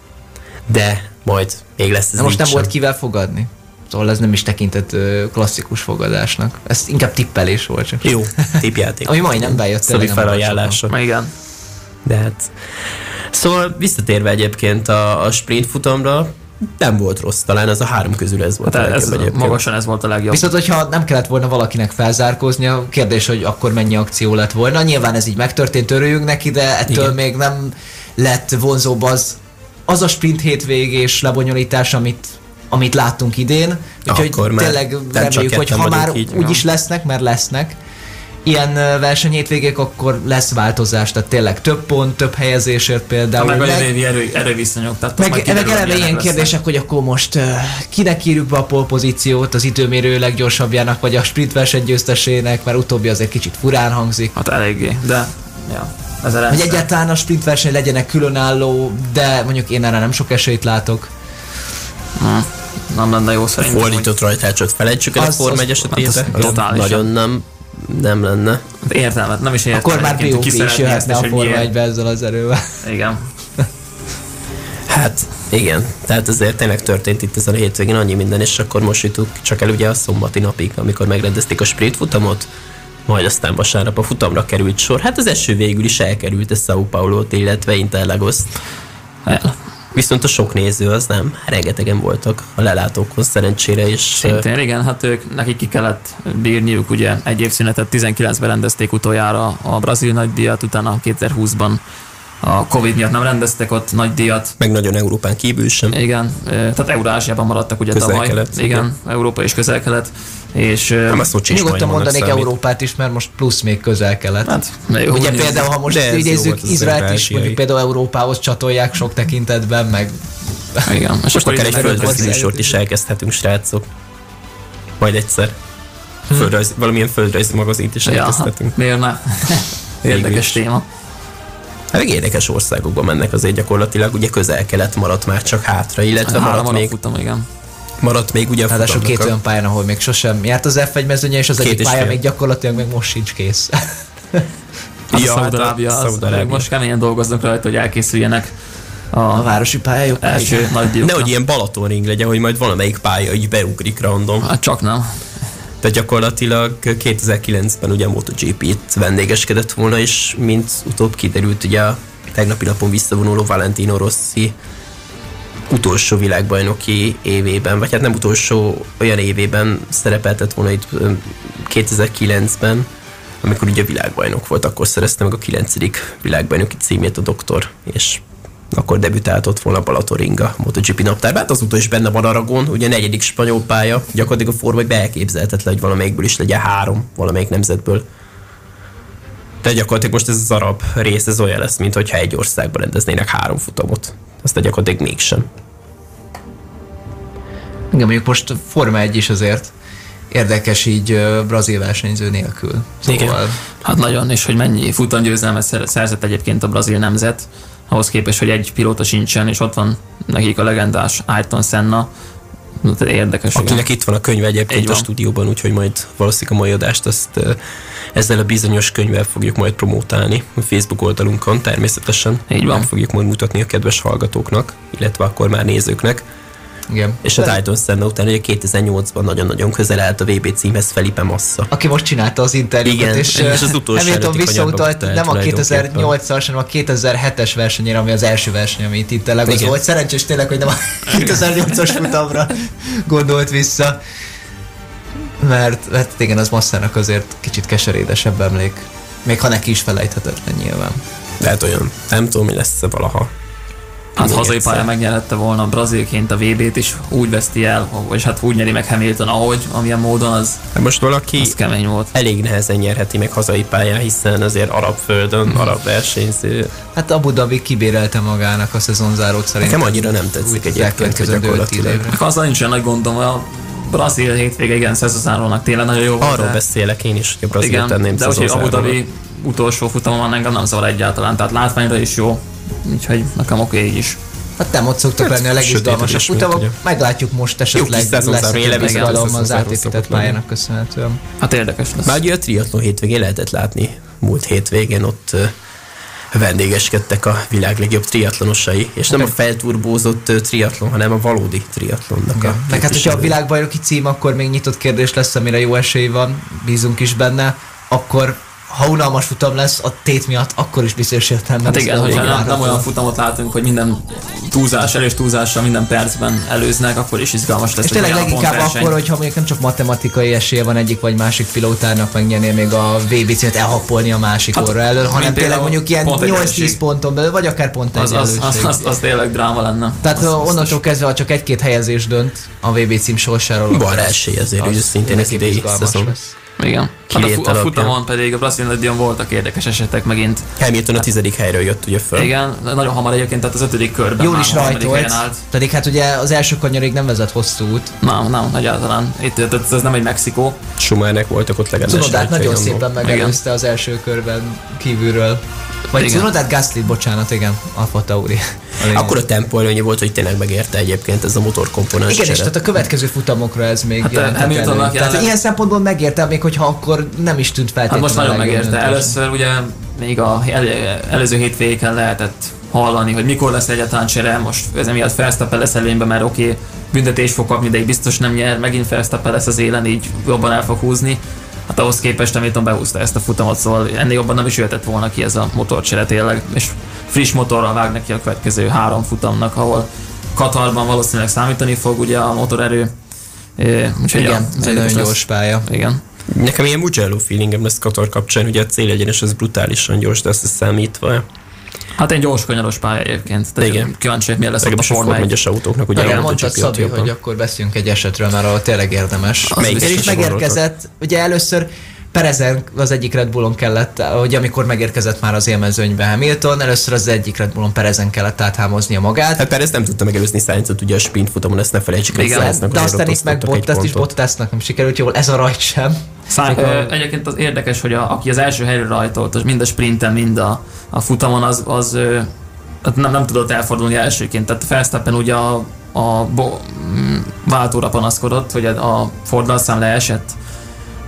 De majd még lesz ez De most nem így volt sem. kivel fogadni. Szóval ez nem is tekintett klasszikus fogadásnak. Ez inkább tippelés volt csak. Jó, tippjáték. (laughs) Ami majdnem bejött. Szabi felajánlása. Igen. De hát... Szóval visszatérve egyébként a, a sprint futamra, nem volt rossz, talán az a három közül ez volt Hát a ez, legjobb egyébként. magasan ez volt a legjobb. Viszont, hogyha nem kellett volna valakinek felzárkóznia, kérdés, hogy akkor mennyi akció lett volna. Nyilván ez így megtörtént, örüljünk neki, de ettől Igen. Még nem lett vonzóbb az, az a sprint hétvégés lebonyolítás, amit amit láttunk idén. Úgyhogy Akkor tényleg reméljük, hogy ha már így. úgy is lesznek, mert lesznek, ilyen ö, versenyhétvégék, akkor lesz változás, tehát tényleg több pont, több helyezésért Ha például. meg a meg- jövő évi erő, erőviszonyok. Tehát az meg, meg eleve ilyen lesznek. kérdések, hogy akkor most kinek írjuk be a polpozíciót, az időmérő leggyorsabbjának, vagy a sprint verseny győztesének, mert utóbbi azért kicsit furán hangzik. Hát eléggé, de ja, ez a Hogy egyáltalán a sprint verseny legyenek különálló, de mondjuk én erre nem sok esélyt látok. Hm. Nem lenne jó szerintem. Fordított rajtácsot felejtsük el a Az- az- 1 esetében. hát az Az. Nagyon nem, nem lenne. értelmet, nem is értem. Akkor már ki is jöhetne a Forma miért. 1 ezzel az erővel. Igen. (laughs) Hát igen, tehát azért tényleg történt itt ezen a hétvégén annyi minden, és akkor most jutunk csak el ugye a szombati napig, amikor megrendezték a sprint futamot, majd aztán vasárnap a futamra került sor. Hát az eső végül is elkerült a São Paulo-t, illetve Interlagoszt. El. Viszont a sok néző az nem. Rengetegen voltak a lelátókhoz szerencsére, és Szintén, igen, hát ők, nekik ki kellett bírniuk, ugye egy évszünetet 19-ben rendezték utoljára a brazil nagydíjat, utána 2020-ban a Covid miatt nem rendeztek ott nagydíjat. meg nagyon Európán kívül sem. Igen, tehát Eurázsiában maradtak ugye tavaly. Közel-kelet, Igen. Európa és közel-kelet. És Nem Szocsi is Nyugodtan mondanék számít. Európát is, mert most plusz még közel-kelet. hát, Ugye úgy például, ha most idézzük Izraelt is, mondjuk például Európához csatolják sok tekintetben, meg Igen, és Most akár egy földrajzi műsort is elkezdhetünk, srácok. Majd egyszer. Földrajz, valamilyen földrajzi magazint is Hm. Ja, elkezdhetünk. miért ne? Érdekes is. téma. Hát meg érdekes országokba mennek azért gyakorlatilag, ugye közel-kelet maradt már csak hátra, illetve Három maradt még, futam, igen. maradt még ugye a ráadásul két olyan pályán, ahol még sosem járt az F1 mezőnye, és az Két egyik és pálya fél. még gyakorlatilag még most sincs kész. Hát Ja, hát Szaudarábia, az, Szaúd-Arábia. most keményen dolgoznak rajta, hogy elkészüljenek A a városi pályájuk. első nagy. Nehogy ilyen Balatonring legyen, hogy majd valamelyik pálya így beugrik random. Hát csak nem. Tehát gyakorlatilag 2009-ben ugye a MotoGP-t vendégeskedett volna, és mint utóbb kiderült, ugye a tegnapi napon visszavonuló Valentino Rossi utolsó világbajnoki évében, vagy hát nem utolsó olyan évében szerepeltett volna itt ö, 2009-ben, amikor ugye világbajnok volt, akkor szerezte meg a 9. világbajnoki címét a doktor, és akkor debütált ott volna Balatoringa MotoGP naptárban. Hát azóta is benne van Aragon, ugye a negyedik spanyol pálya, gyakorlatilag a forma hogy elképzelhetetlen, hogy valamelyikből is legyen három, valamelyik nemzetből. De gyakorlatilag most ez az arab rész, ez olyan lesz, mint hogyha egy országban rendeznének három futamot. Aztán gyakorlatilag mégsem. Igen, mondjuk most Forma 1 is azért érdekes így brazil versenyző nélkül. Szóval Igen. Hát nagyon, és hogy mennyi futamgyőzelmet szer- szerzett egyébként a brazil nemzet, ahhoz képest, hogy egy pilóta sincsen, és ott van nekik a legendás Ayrton Senna. Érdekes. igen. Akinek itt van a könyve Így egyébként a van. stúdióban, úgyhogy majd valószínűleg a mai adást azt ö, ezzel a bizonyos könyvvel fogjuk majd promótálni a Facebook oldalunkon természetesen. Így van. Meg fogjuk majd mutatni a kedves hallgatóknak, illetve akkor már nézőknek. Igen. És a Titan Senna után ugye 2008-ban nagyon-nagyon közel állt a VB címhez Felipe Massa. aki most csinálta az interjúkat, Igen, és, és az utolsó Hamilton visszautalt nem a tulajdonképpen. 2008-as, hanem a 2007-es versenyére, ami az első verseny, amit itt Lagos Igen. volt. Szerencsés tényleg, hogy nem a 2008-as futamra gondolt vissza. Mert, mert igen, az Massának azért kicsit keserédesebb emlék. Még ha neki is felejthetetlen nyilván. Lehet olyan, nem tudom, mi lesz valaha. Hát Még hazai pályán megnyerhette volna brazilként a VB-t is, úgy veszti el, vagy hát úgy nyeri meg Hamilton, ahogy, amilyen módon, az, Hát most valaki az kemény volt. elég nehezen nyerheti meg hazai pályán, hiszen azért arab földön, Mhm. arab versenyző. Hát Abu Dhabi kibérelte magának a szezonzárót szerintem. Nekem annyira nem tetszik egyébként, hogy gyakorlatilag. azzal nincs olyan nagy gondom, a brazil hétvége, igen, szezonárónak tényleg nagyon jó volt. Arról de- beszélek én is, hogy a Brazil Igen, tenném de úgyhogy Abu. Dhabi utolsó futamon engem nem zavar egyáltalán, tehát látványra is jó, úgyhogy nekem oké így is. Hát nem ott szoktak Hát, lenni a legizgalmasabb ugye. Meglátjuk most esetleg lesz leviszem, izgalom az átépített pályának köszönhetően. Hát érdekes lesz. Már ugye a triatlon hétvégén lehetett látni múlt hétvégén, ott vendégeskedtek a világ legjobb triatlonosai, és nem a felturbózott triatlon, hanem a valódi triatlonnak a Meg hát, hogyha a világbajnoki cím, akkor még nyitott kérdés lesz, amire jó esély van, bízunk is benne, akkor ha unalmas futam lesz a tét miatt, akkor is biztos értelme. Hát igen, de hogyha nem, nem olyan futamot látunk, hogy minden túlzás, erős túlzással minden percben előznek, akkor is izgalmas lesz. És egy tényleg leginkább akkor, hogyha mondjuk nem csak matematikai esélye van egyik vagy másik pilótának megnyerni még a VB címet elhappolni a másik Hát, óra elől, hanem tényleg mondjuk ilyen pont 8-10 egyenlőség. ponton belül, vagy akár pont az, az, az, egyenlőség. az, az, tényleg dráma lenne. Tehát az, az biztos. onnantól kezdve, ha csak egy-két helyezés dönt a VB cím sorsáról, Van az- esély azért, az hogy szintén ez idei szezon. lesz. Igen. Hát a, a futamon pedig a Brazil Nadion voltak érdekes esetek megint. Hamilton a tizedik helyről jött ugye föl. Igen, nagyon hamar egyébként, tehát az ötödik körben Jól is rajtolt, pedig hát ugye az első kanyarig nem vezet hosszú út. Nem, nem, egyáltalán. Itt, itt, ez nem egy Mexikó. Schumernek voltak ott legalább. Cunodát nagyon szépen megelőzte az első körben kívülről. Vagy Igen. Cunodát Gasly, bocsánat, igen, Alfa Tauri. A. Akkor a tempó előnye volt, hogy tényleg megérte egyébként ez a motorkomponens Igen, és csere. tehát a következő futamokra ez még Hát, jelentek Hamiltonnak elő. Tehát ilyen szempontból megérte, még hogyha akkor nem is tűnt Hát feltétlenül most nagyon megérte. Először ugye még a el, előző hétvégéken lehetett hallani, hogy mikor lesz egyáltalán csere, most ez emiatt Verstappen lesz előnyben, mert oké, okay, büntetés fog kapni, de így biztos nem nyer, megint Verstappen lesz az élen, így jobban el fog húzni. Hát ahhoz képest Hamilton behúzta ezt a futamot, szóval ennél jobban nem is jöhetett volna ki ez a motorcsere tényleg, és friss motorral vág neki a következő három futamnak, ahol Katarban valószínűleg számítani fog ugye a motorerő. É, úgyhogy Igen, ja, ez egy nagyon gyors pálya. Igen. Nekem ilyen Mugello feelingem lesz Katar kapcsán, ugye a célegyenes az brutálisan gyors, de azt számítva. Hát egy gyors kanyaros pálya egyébként. Tehát Igen. Kíváncsi, hogy milyen lesz ott a a Forma Forma 1. 1 autóknak, ugye Igen, a mondtad Szabi, jobban. hogy akkor beszéljünk egy esetről, mert ahol tényleg érdemes. Melyik és is megérkezett, ugye először Perezen az egyik Red Bullon kellett, hogy amikor megérkezett már az élmezőnybe Hamilton, először az egyik Red Bullon Perezen kellett áthámoznia magát. Hát Perez nem tudta megelőzni Sainzot, ugye a sprint futamon, ezt ne felejtsük el. Sainznak de aztán itt meg osztottak egy Bottas is. Bottasnak nem sikerült jól, ez a rajt sem. Szá- Csak a- ö, egyébként az érdekes, hogy a, aki az első helyre rajtolt, az mind a sprinten, mind a, a futamon, az, az ö, hát nem, nem tudott elfordulni elsőként. Tehát Verstappen ugye a, a bo, váltóra panaszkodott, hogy a fordulatszám leesett.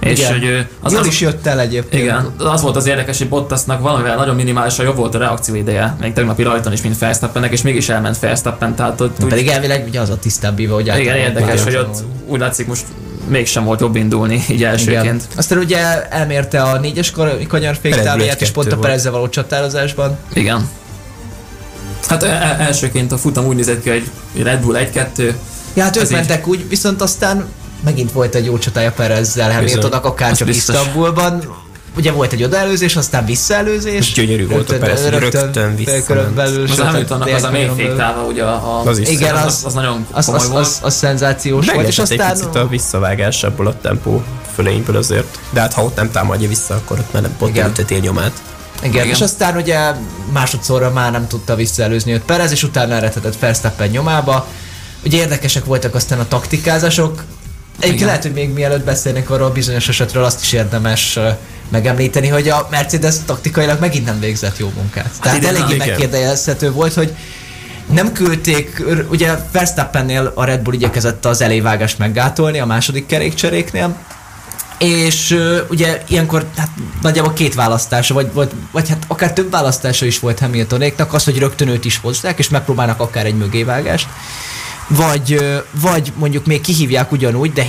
És Igen. hogy ö, Az, az, Jól az, is jött el egyébként. igen, az volt az érdekes, hogy Bottasnak valamivel nagyon minimálisan jobb volt a reakcióideje, még tegnapi rajton is, mint Verstappennek, és mégis elment Verstappen, tehát ott úgy, Pedig elvileg ugye az a tisztább bíva, hogy igen, érdekes, hogy ott úgy látszik most mégsem volt jobb indulni így Igen. elsőként. Aztán ugye elmérte a négyes kar- kanyarfék Perezből tábláját, és pont a. Perezzel való csatározásban. Igen. Hát e- elsőként a futam úgy nézett ki, hogy Red Bull 1-2, Ja, hát ők mentek úgy, viszont aztán megint volt egy jó csatája Perezzel Hamiltonnak, akár csak. Isztambulban. Ugye volt egy odaelőzés, aztán visszaelőzés. Gyönyörű volt a Perez, hogy rögtön visszament. az Hamiltonnak az a mély délkörön belül. féktáva, ugye a, a Az Igen, az, az- nagyon Az, az, volt. az, az szenzációs volt, és Meglehetett egy aztán... picit a visszavágásából a tempó fölényből azért. De hát ha ott nem támadja vissza, akkor ott már nem pont ütetél nyomát. Igen, Igen. és aztán ugye másodszorra már nem tudta visszaelőzni őt Perez, és utána eredhetett Verstappen nyomába. Ugye érdekesek voltak aztán a taktikázások. Egyébként lehet, hogy még mielőtt beszélnénk arról a bizonyos esetről, azt is érdemes megemlíteni, hogy a Mercedes taktikailag megint nem végzett jó munkát. Tehát idén eléggé megkérdezhető volt, hogy nem küldték, ugye Verstappennél a Red Bull igyekezett az elévágást meggátolni a második kerékcseréknél, és uh, ugye ilyenkor hát, nagyjából két választása, vagy, vagy, vagy hát akár több választása is volt Hamiltonéknak, az, hogy rögtön őt is hozzák, és megpróbálnak akár egy mögévágást, vagy, vagy mondjuk még kihívják ugyanúgy, de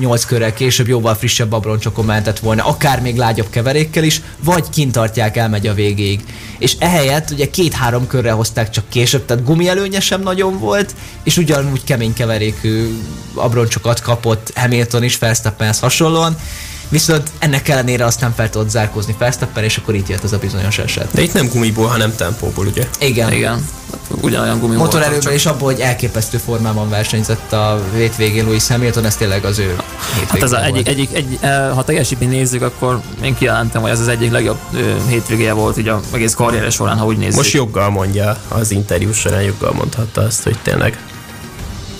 7-8 körrel később jóval frissebb abroncsokon mentett volna, akár még lágyabb keverékkel is, vagy kintartják, elmegy a végéig. És ehelyett ugye két-három körre hozták csak később, tehát gumielőnye sem nagyon volt, és ugyanúgy kemény keverékű abroncsokat kapott Hamilton is Verstappenhez hasonlóan, viszont ennek ellenére aztán fel tudott zárkózni Verstappen, és akkor itt jött ez a bizonyos eset. De itt nem gumiból, hanem tempóból, ugye? Igen. Igen, ugyanolyan gumi volt, Motorerőben csak- és abból, hogy elképesztő formában versenyzett a hétvégén Lewis Hamilton, ez tényleg az ő Hát ez a hétvégén egyik, egy, eh, ha teljesítményt nézzük, akkor én kijelentem, hogy ez az egyik legjobb hétvégéje volt így a egész karrieres során, ha úgy nézzük. Most joggal mondja, az interjú során joggal mondhatta azt, hogy tényleg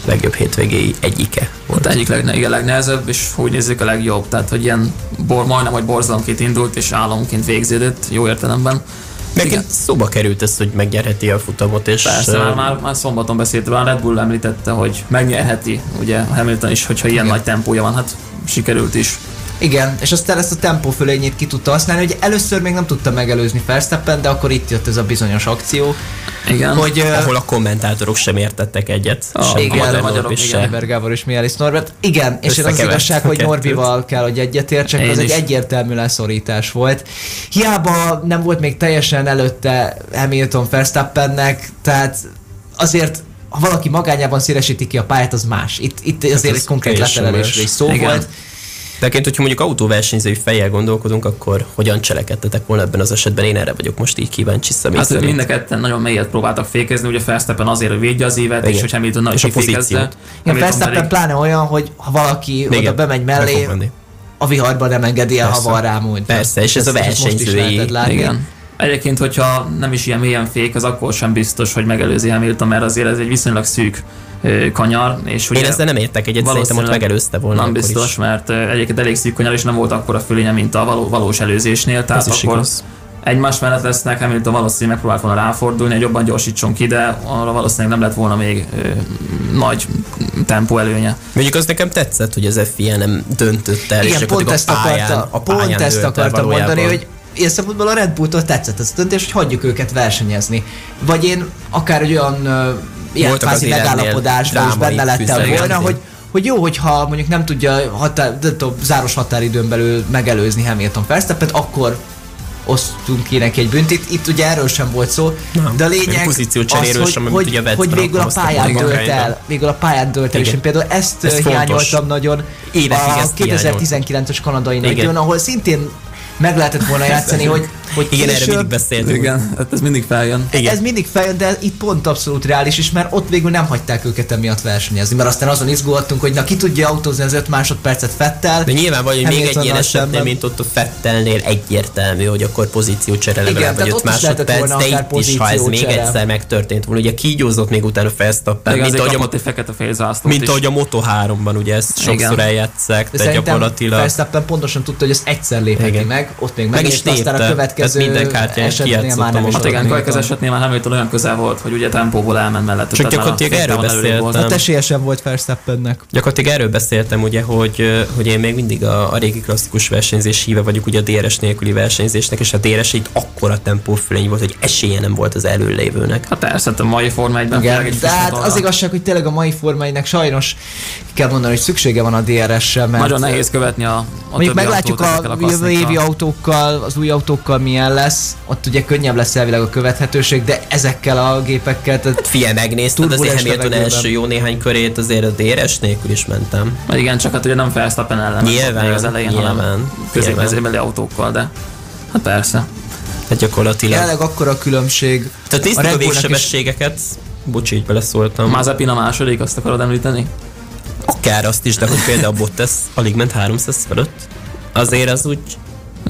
legjobb hétvégéi egyike volt. volt egyik legne, igen, legnehezebb, és úgy nézzük a legjobb. Tehát, hogy ilyen bor, majdnem, hogy borzalomként indult, és álomként végződött, jó értelemben. Nekem Igen. szóba került ez, hogy megnyerheti a futamot, és Persze, már, már, már szombaton beszélt a Red Bull említette, hogy megnyerheti, ugye Hamilton is, hogyha ilyen Igen. nagy tempója van, hát sikerült is. Igen, és aztán ezt a tempó fölényét ki tudta használni, hogy először még nem tudta megelőzni Verstappen, de akkor itt jött ez a bizonyos akció, Igen. hogy ahol a kommentátorok sem értettek egyet. A- sem igen, Magyar a magyarok, Norbi igen. Gábor és Mihály Norbert. Igen, és én az igazság, hogy. Norbival kell, hogy egyetértsek, Én az egy is. egyértelmű leszorítás volt. Hiába nem volt még teljesen előtte Hamilton Verstappennek, tehát azért ha valaki magányában szélesíti ki a pályát, az más. Itt, itt azért ez egy konkrét leterelésről is szó Igen. volt. De egyébként, hogyha mondjuk autóversenyzői fejjel gondolkodunk, akkor hogyan cselekedtetek volna ebben az esetben? Én erre vagyok most így kíváncsi személy Hát szerint. mind a ketten nagyon mélyet próbáltak fékezni, ugye Verstappen azért, hogy védje az évet, Igen. és hogy Hamilton nagy És a kifékezze. pozíciót. Igen, Hamilton Verstappen pláne olyan, hogy ha valaki Igen, oda bemegy meg mellé, a viharban nem engedi el, ha Persze. van rá múlt. Persze, és ez a most is versenyzői- lehetett látni. Igen. Egyébként, hogyha nem is ilyen mélyen fék, az akkor sem biztos, hogy megelőzi Hamilton, mert azért ez egy viszonylag szűk kanyar, és ugye Én ezzel nem értek egyet, szerintem ott megelőzte volna Nem akkor biztos, is. mert egyébként elég szűk kanyar, és nem volt akkora fölénye, mint a való, valós előzésnél, tehát Ez akkor egymás mellett lesznek, Hamilton valószínűleg megpróbált volna ráfordulni, hogy jobban gyorsítson ki, de arra valószínűleg nem lett volna még ö, nagy tempó előnye. Mondjuk az nekem tetszett, hogy az FIA nem döntött el, és Igen, gyakorlatilag pont ezt a pályán, akarta, a pályán pont ezt akartam mondani, hogy ilyen szempontból a Red Bulltól tetszett ez a döntés, hogy hagyjuk őket versenyezni. Vagy én akár egy olyan uh, ilyen kvázi megállapodásban is benne lettem volna, hogy, hogy jó, hogyha mondjuk nem tudja határ, de tudom, záros határidőn belül megelőzni Hamilton Verstappen, akkor osztunk ki neki egy büntit. Itt ugye erről sem volt szó, Nem. de a lényeg az, sem, hogy, amit hogy, ugye hogy végül a pályán dölt el. Végül a pályán dölt el, és én például ezt, Ez ezt fontos. hiányoltam nagyon Évekig a ezt 2019-es kanadai nagydíjon, ahol szintén meg lehetett volna játszani, hogy, hogy Igen, erre mindig beszéltünk. Igen, hát ez mindig feljön. Igen. ez mindig feljön, de itt pont abszolút reális is, mert ott végül nem hagyták őket emiatt versenyezni, mert aztán azon izgultunk, hogy na ki tudja autózni az 5 másodpercet Fettel. De nyilván vagy, hogy még egy ilyen szemben. mint ott a Fettelnél egyértelmű, hogy akkor pozíciócsere Igen, legalább vagy tehát 5 ott is lehetett másodperc, de itt is, ha ez még egyszer megtörtént volna, ugye kígyózott még utána Verstappen, mint ahogy, a, fekete mint ahogy a Moto3-ban, ugye ezt sokszor eljátszák, De gyakorlatilag Verstappen pontosan tudta, hogy ezt egyszer lépheti meg, ott még Meg meg, is és aztán a Tehát következő minden már kijátszottam. Hát igen, tudott Kajk az még esetnél már Hamilton olyan közel volt, hogy ugye tempóból elment mellette. Csak a gyakorlatilag erről beszéltem. Hát esélyesen volt Verstappennek. Gyakorlatilag erről beszéltem, ugye, hogy, hogy én még mindig a, a régi klasszikus versenyzés híve vagyok, ugye a DRS nélküli versenyzésnek, és a DRS itt akkora tempófölény volt, hogy esélye nem volt az előlévőnek. Hát persze, hát a mai Forma 1-ben tényleg Igen, egy de hát az igazság, hogy tényleg a mai formáinak sajnos ki kell mondani, hogy szüksége van a DRS-re, mert Nagyon nehéz követni a, a Mondjuk többi meglátjuk autót a, ezekkel jövő évi autókkal, az új autókkal milyen lesz. Ott ugye könnyebb lesz elvileg a követhetőség, de ezekkel a gépekkel, tehát Figyelj, megnézted azért Hamilton első jó néhány körét, azért a DRS nélkül is mentem. Hát Igen, csak hát ugye nem Verstappen ellen Nyilván, az elején, nyilván, hanem középmezőbeli autókkal, de hát persze. Hát gyakorlatilag. jelenleg akkora a különbség. Tehát néztük a, Bullnak végsebességeket. Bocsi, így beleszóltam. Mazepin a második, azt akarod említeni? Akár azt is, de hogy például Bottas alig ment 300 fölött. Azért az úgy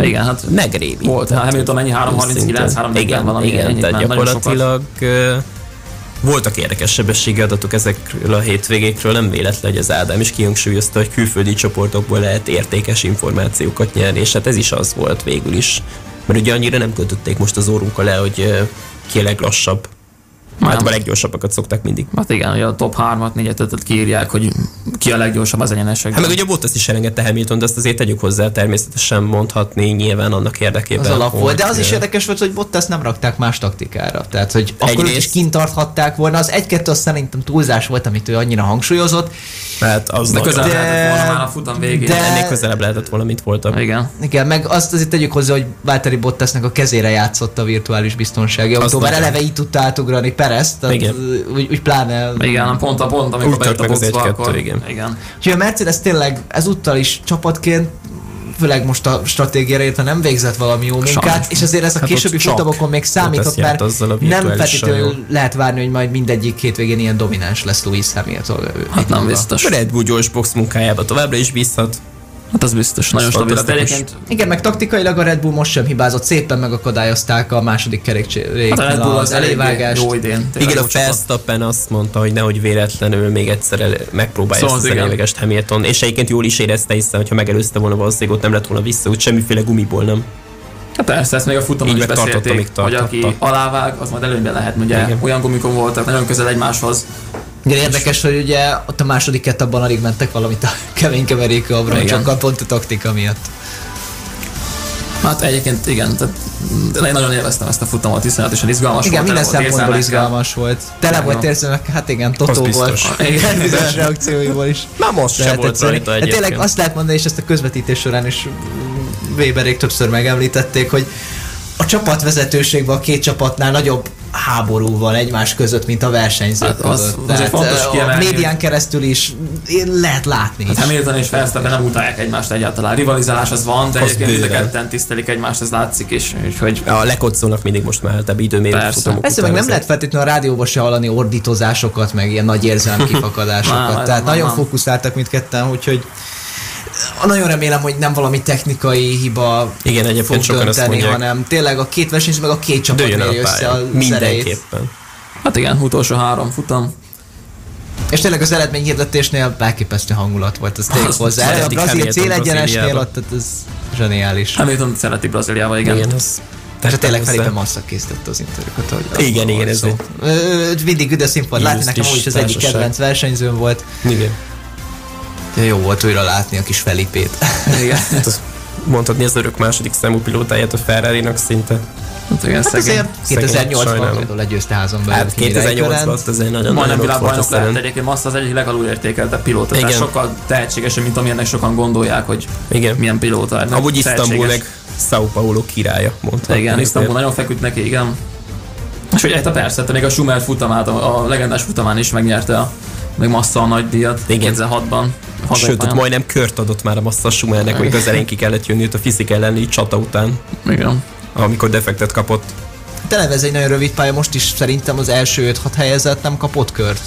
Igen, hát megrébi. volt. Hát Hamilton mennyi? 339, 340 igen, valami. igen, ennyit tehát sokat. gyakorlatilag ö, voltak érdekes sebességi adatok ezekről a hétvégékről, nem véletlen, hogy az Ádám is kihangsúlyozta, hogy külföldi csoportokból lehet értékes információkat nyerni, és hát ez is az volt végül is. Mert ugye annyira nem kötötték most az órunkkal le, hogy ki a leglassabb. Hát a leggyorsabbakat szokták mindig. Hát igen, hogy a top 3-at, 4 5 kiírják, hogy ki a leggyorsabb az egyenesekben. Hát meg ugye Bottas is elengedte Hamilton, de azt azért tegyük hozzá, természetesen mondhatni nyilván annak érdekében. Az alap volt, de az is érdekes volt, hogy Bottas nem rakták más taktikára. Tehát, hogy akkor őt is kint tarthatták volna. Az egy-kettő az szerintem túlzás volt, amit ő annyira hangsúlyozott. Hát az de nagyon- közel De- lehetett volna már a futam végén. de- ennél közelebb lehetett volna, mint voltak. Igen. Igen, meg azt azért tegyük hozzá, hogy Valtteri Bottasnak a kezére játszott a virtuális biztonsági autó, mert eleve így tudta átugrani Perez, tehát Igen. úgy, úgy pláne Igen, pont a pont, amikor bejött a boxba, akkor... igen. igen. Úgyhogy a Mercedes tényleg ezúttal is csapatként főleg most a stratégiára érte nem végzett valami jó munkát, Sajnos. és azért ez a Hát későbbi csak futamokon még számított, mert nem feltétlenül sajó. lehet várni, hogy majd mindegyik hétvégén ilyen domináns lesz Lewis Hamilton. Hát nem biztos. A Red Bull gyors box munkájába továbbra is bízhat. Hát az biztos, nagyon stabil. Egyébként Igen, meg taktikailag a Red Bull most sem hibázott, szépen megakadályozták a második hát a Red Bull az elévágást. jó idén. Igen, a. Verstappen azt mondta, hogy nehogy véletlenül még egyszer el, megpróbálja Szóval ezt az az igen. elévegest Hamilton, és egyébként jól is érezte, hiszen ha megelőzte volna valószínűleg ott nem lett volna vissza, úgy semmiféle gumiból nem. Hát persze, ezt még a futamon is beszélték, hogy aki alávág, az majd előnyben lehet, ugye Igen. olyan gumikon voltak, nagyon közel egymáshoz. Igen, érdekes, hogy ugye ott a második etapban alig mentek valamit a kemény keverék a Igen. csak pont a taktika miatt. Hát egyébként igen, tehát de én nagyon élveztem ezt a futamot, iszonyatosan izgalmas Igen, volt. minden tele volt szempontból izgalmas volt. Tele Igen, volt érzelmek, hát igen, Totó volt. Igen, (laughs) bizonyos reakcióiból is. Már most sem lehetett volt rajta De tényleg azt lehet mondani, és ezt a közvetítés során is Weberék többször megemlítették, hogy a csapatvezetőségben a két csapatnál nagyobb háború van egymás között, mint a versenyzők Hát az- között. azért fontos ö, a kiemelni, médián keresztül is lehet látni is. Hát Hamilton és Verstappen nem utálják egymást egyáltalán. Rivalizálás az van, de Az egyébként mind a ketten tisztelik egymást, ez látszik is. Úgyhogy A lekodszónak mindig most már több időmérő futamok Persze, meg nem lehet feltétlenül a rádióban se hallani ordítozásokat, meg ilyen nagy érzelem kifakadásokat. (laughs) Tehát nagyon fókuszáltak mindketten, úgyhogy nagyon remélem, hogy nem valami technikai hiba Igen, egyébként fog sokan dönteni, mondják. hanem tényleg a két versenyző meg a két csapat a össze a. Mindenképpen. hát igen, utolsó három futam. És tényleg az eredményhirdetésnél elképesztő hangulat volt, az tényleg Az hozzá. A brazil célegyenesnél ott, ez zseniális. Hamilton szereti Brazíliába, igen. Igen, az És a tényleg. Felipe Massa készítette az interjúkat. ahogy Igen, igen, volt ez szó. Ö, Mindig üde színpad. Látni nekem Illusztris úgy is az egyik kedvenc versenyzőm volt. Igen. De jó volt újra látni a kis Felipét. (laughs) igen. Hát mondhatni az örök második számú pilótáját a ferrari szinte. Hát igen, Hát azért szegény, 2008-ban sajnálom. például legyőzte házon belül. Hát Kimi 2008-ban Räikkönen. azt azért nagyon Majdnem világbajnok lett egyébként, Massa az egyik legalul értékeltebb pilóta. Tehát Igen. sokkal tehetségesebb, mint amilyennek sokan gondolják, hogy Igen. milyen pilóta. Hát Amúgy Isztambul meg São Paulo királya, mondta. Igen, Isztambul nagyon feküdt neki, igen. És hogy hát persze, hát még a Schumer futamát, a, a legendás futamán is megnyerte a még Massa a nagy díjat Igen. 2006-ban. Sőt, ott majdnem kört adott már a Massa Schumernek, hogy az elején ki kellett jönni ott a fizik elleni csata után, Igen. amikor defektet kapott. Tele ez egy nagyon rövid pálya, most is szerintem az első 5-6 helyezett nem kapott kört.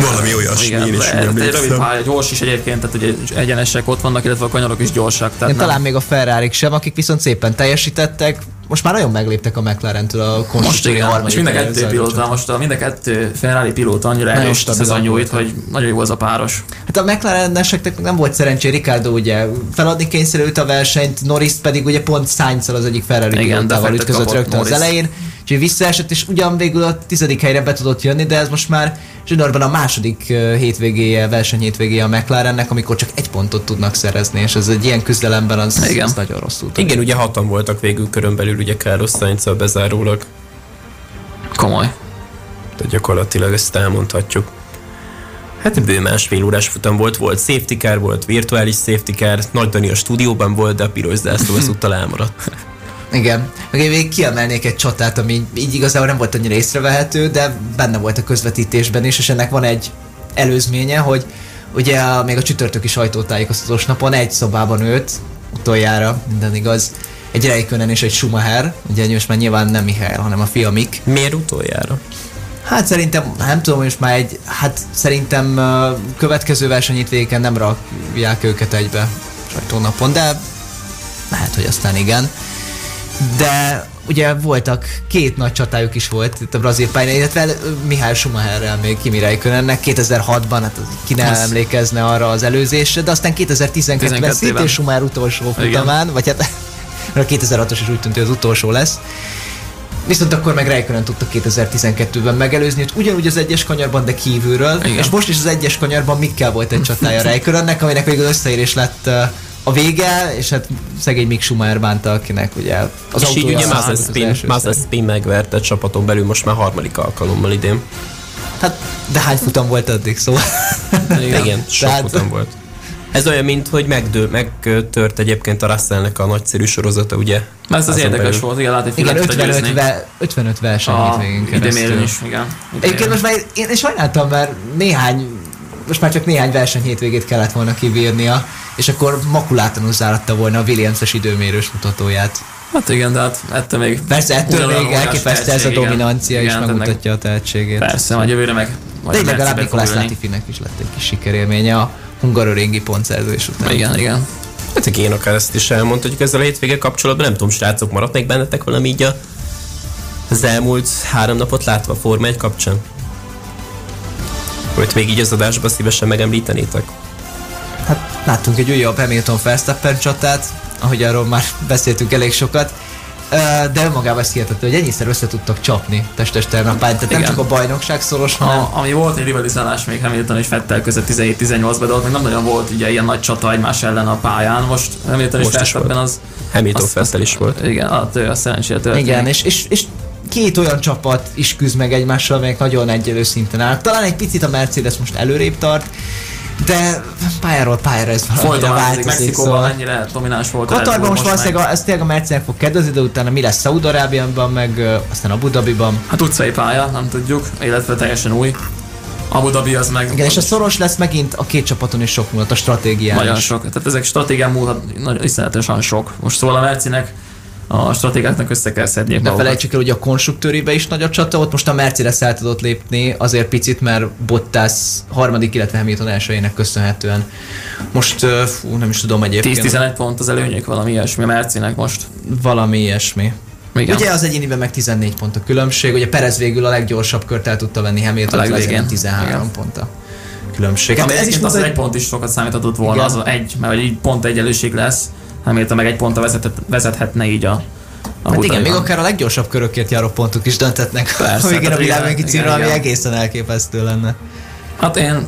Valami olyasmi, Igen, én is de- úgy egy rövid pálya, gyors is egyébként, tehát ugye egyenesek ott vannak, illetve a kanyarok is gyorsak. Tehát nem. talán még a ferrari sem, akik viszont szépen teljesítettek, most már nagyon megléptek a McLaren-től a most igen, most mind a kettő pilóta, most a mind a kettő Ferrari pilóta annyira erős szezonjúit, voltak. hogy nagyon jó az a páros. Hát a McLaren-eseknek nem volt szerencsé, Ricardo ugye feladni kényszerült a versenyt, Norris pedig ugye pont sainz az egyik Ferrari Igen, pilótával ütközött rögtön az Norris. elején, úgyhogy visszaesett, és ugyan végül a tizedik helyre be tudott jönni, de ez most már zsinórban a második hétvégéje, verseny hétvégéje a McLarennek, amikor csak egy pontot tudnak szerezni, és ez egy ilyen küzdelemben az, Igen. az nagyon rosszul. tud. Igen, ugye hatan voltak végül körön belül, ugye Carlos sainz bezárólag, Komoly. tehát gyakorlatilag ezt elmondhatjuk. Hát bő másfél órás futam volt, volt safety car, volt virtuális safety car, Nagy Dani a stúdióban volt, de a piros zászló ezúttal (laughs) elmaradt. Igen. Meg én még kiemelnék egy csatát, ami így igazából nem volt annyira észrevehető, de benne volt a közvetítésben is, és ennek van egy előzménye, hogy ugye a, még a csütörtöki sajtótájékoztatós napon egy szobában ült, utoljára, minden igaz, egy Räikkönen és egy Schumacher, ugye most már nyilván nem Mihály, hanem a fia Mik. Miért utoljára? Hát szerintem, nem tudom, most már egy, hát szerintem következő versenyítvéken nem rakják őket egybe sajtónapon, de lehet, hogy aztán igen. De ugye voltak, két nagy csatájuk is volt itt a brazil pályán, illetve Mihály Schumacherrel még Kimi Räikkönennek 2006-ban, hát ki ne Ez- emlékezne arra az előzésre, de aztán 2012-ben 12-ben. szintén Schumacher utolsó futamán, vagy hát a 2006-os is úgy tűnt, hogy az utolsó lesz. Viszont akkor meg Räikkönen tudta 2012-ben megelőzni, hogy ugyanúgy az egyes kanyarban, de kívülről, Igen. és most is az egyes kanyarban Mikkel volt egy csatája (laughs) Räikkönennek, aminek végül összeérés lett a vége, és hát szegény Mick Schumacher bánta, akinek ugye az és így ugye az- az Mazepin, első Mazepin megverte csapaton belül most már harmadik alkalommal idén. Hát, de hány futam volt addig, szóval. Igen, Igen (laughs) sok Tehát- futam volt. Ez olyan, mint hogy megdő, megtört egyébként a Russellnek a nagyszerű sorozata, ugye? Mert ez az érdekes belül. volt, igen, látni, Igen, fel lehetett 55, győzni. ve, 55 verseny a hétvégén keresztül. is, igen. Egyébként most már én, én sajnáltam, mert néhány, most már csak néhány verseny hétvégét kellett volna kibírnia, és akkor makulátlanul záratta volna a Williams-es időmérős mutatóját. Hát igen, de hát ettől még... Persze ettől még elképesztő ez a tehetség, igen. dominancia is ennek- megmutatja a tehetségét. Persze, majd jövőre meg... majd De így a legalább Nikolás. Latifinek is lett egy kis sikerélménye a hungaroringi pontszerzés után. Igen, igen. Hát én akár ezt is elmondhatjuk ezzel a hétvége kapcsolatban. Nem tudom, srácok, maradt még bennetek valami így a az elmúlt három napot látva a Forma 1 kapcsán? Vagy még így az adásban szívesen megemlítenétek? Hát láttunk egy újabb Hamilton Verstappen csatát, ahogy arról már beszéltünk elég sokat, de önmagában ez hihetető, hogy ennyiszer össze tudtak csapni testester napán, tehát nem Igen. csak a bajnokság szoros, hanem A, ami volt egy rivalizálás még Hamilton és Vettel között 17-18-ban, de ott még nem nagyon volt ugye ilyen nagy csata egymás ellen a pályán. Most Hamilton és Most is Verstappen az... Hamilton Fettel is volt. Igen, a, a szerencsére történik. Igen, és, és, és két olyan csapat is küzd meg egymással, amelyek nagyon egyelő szinten állnak. Talán egy picit a Mercedes most előrébb tart, de pályáról pályára ez valamire változik. Mexikóban Szóval. ennyire domináns volt. Katarban most valószínűleg a- ez tényleg a Mercedes fog kedvezni, de utána mi lesz Szaúd-Arábiában, meg ö, aztán Abu Dhabiban. Hát utcai pálya, nem tudjuk, illetve teljesen új. Abu Dhabi az meg Igen, és a szoros lesz megint a két csapaton is sok múlott a stratégián nagyon is. sok. Tehát ezek stratégián múlhat, nagyon iszonyatosan sok. Most szóval a Mercinek a stratégáknak össze kell szedni. Ne felejtsük el, hogy a konstruktőribe is nagy a csata, ott most a Mercedes el tudott lépni, azért picit, mert Bottas harmadik, illetve Hamilton elsőjének köszönhetően. Most, fú, nem is tudom egyébként. 10-11 pont az előnyük, valami ilyesmi a Mercinek most. Valami ilyesmi. Igen. Ugye az egyéniben meg 14 pont a különbség, ugye Perez végül a leggyorsabb kört el tudta venni Hamilton, A ezért legvégén. 13 Igen. pont a különbség. Hát ez, is az egy pont is sokat számíthatott volna, Igen. az egy, mert így pont egyenlőség lesz, Hamilton meg egy pontra vezethet, vezethetne így a, a Hát igen, még akár a leggyorsabb körökért járó pontok is döntetnek Persze, a végén a igen, címre, ami egészen elképesztő lenne. Hát én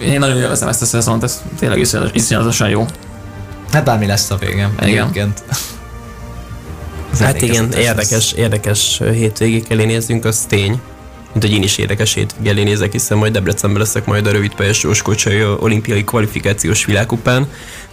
én nagyon élvezem ezt a szezont, ez tényleg iszonyatos- iszonyatosan jó. Hát bármi lesz a végem. Igen. Egyébként. Hát igen, érdekes, érdekes hétvégék elé nézzünk, az tény. Mint hogy én is érdekes hétvégé elé nézek, hiszen majd Debrecenben leszek majd a rövid pályás Jóskocsai olimpiai kvalifikációs világkupán.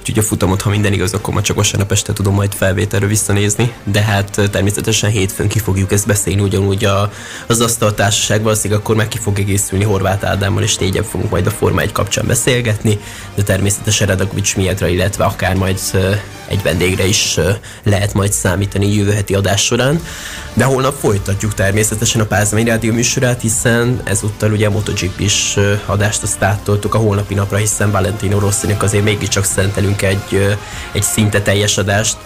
Úgyhogy a futamot, ha minden igaz, akkor majd csak vasárnap este tudom majd felvételről visszanézni. De hát természetesen hétfőn ki fogjuk ezt beszélni, ugyanúgy a, az asztaltársaság valószínűleg akkor meg ki fog egészülni Horváth Ádámmal, és négyen fogunk majd a Forma 1 kapcsán beszélgetni, de természetesen Radakovics Mietra, illetve akár majd egy vendégre is lehet majd számítani jövő heti adás során. De holnap folytatjuk természetesen a Pázmány Rádió műsorát, hiszen ezúttal ugye a MotoGP is adást azt áttoltuk a holnapi napra, hiszen Valentino Rossinak azért mégiscsak szentelünk egy, ö, egy szinte teljes adást.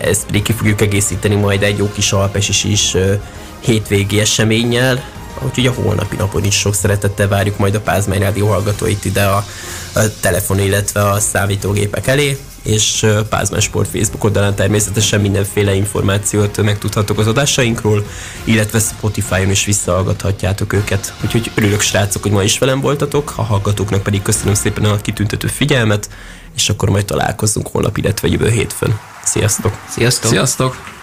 Ezt pedig ki fogjuk egészíteni majd egy jó kis alpes is hétvégi eseménnyel, Úgyhogy a holnapi napon is sok szeretettel várjuk majd a Pázmány Rádió hallgatóit ide a, a telefon, illetve a számítógépek elé, és Pázmány Sport Facebook oldalán természetesen mindenféle információt megtudhatok az adásainkról, illetve Spotify-on is visszahallgathatjátok őket. Úgyhogy örülök srácok, hogy ma is velem voltatok, a hallgatóknak pedig köszönöm szépen a kitüntető figyelmet, és akkor majd találkozunk holnap, illetve jövő hétfőn. Sziasztok! Sziasztok! Sziasztok!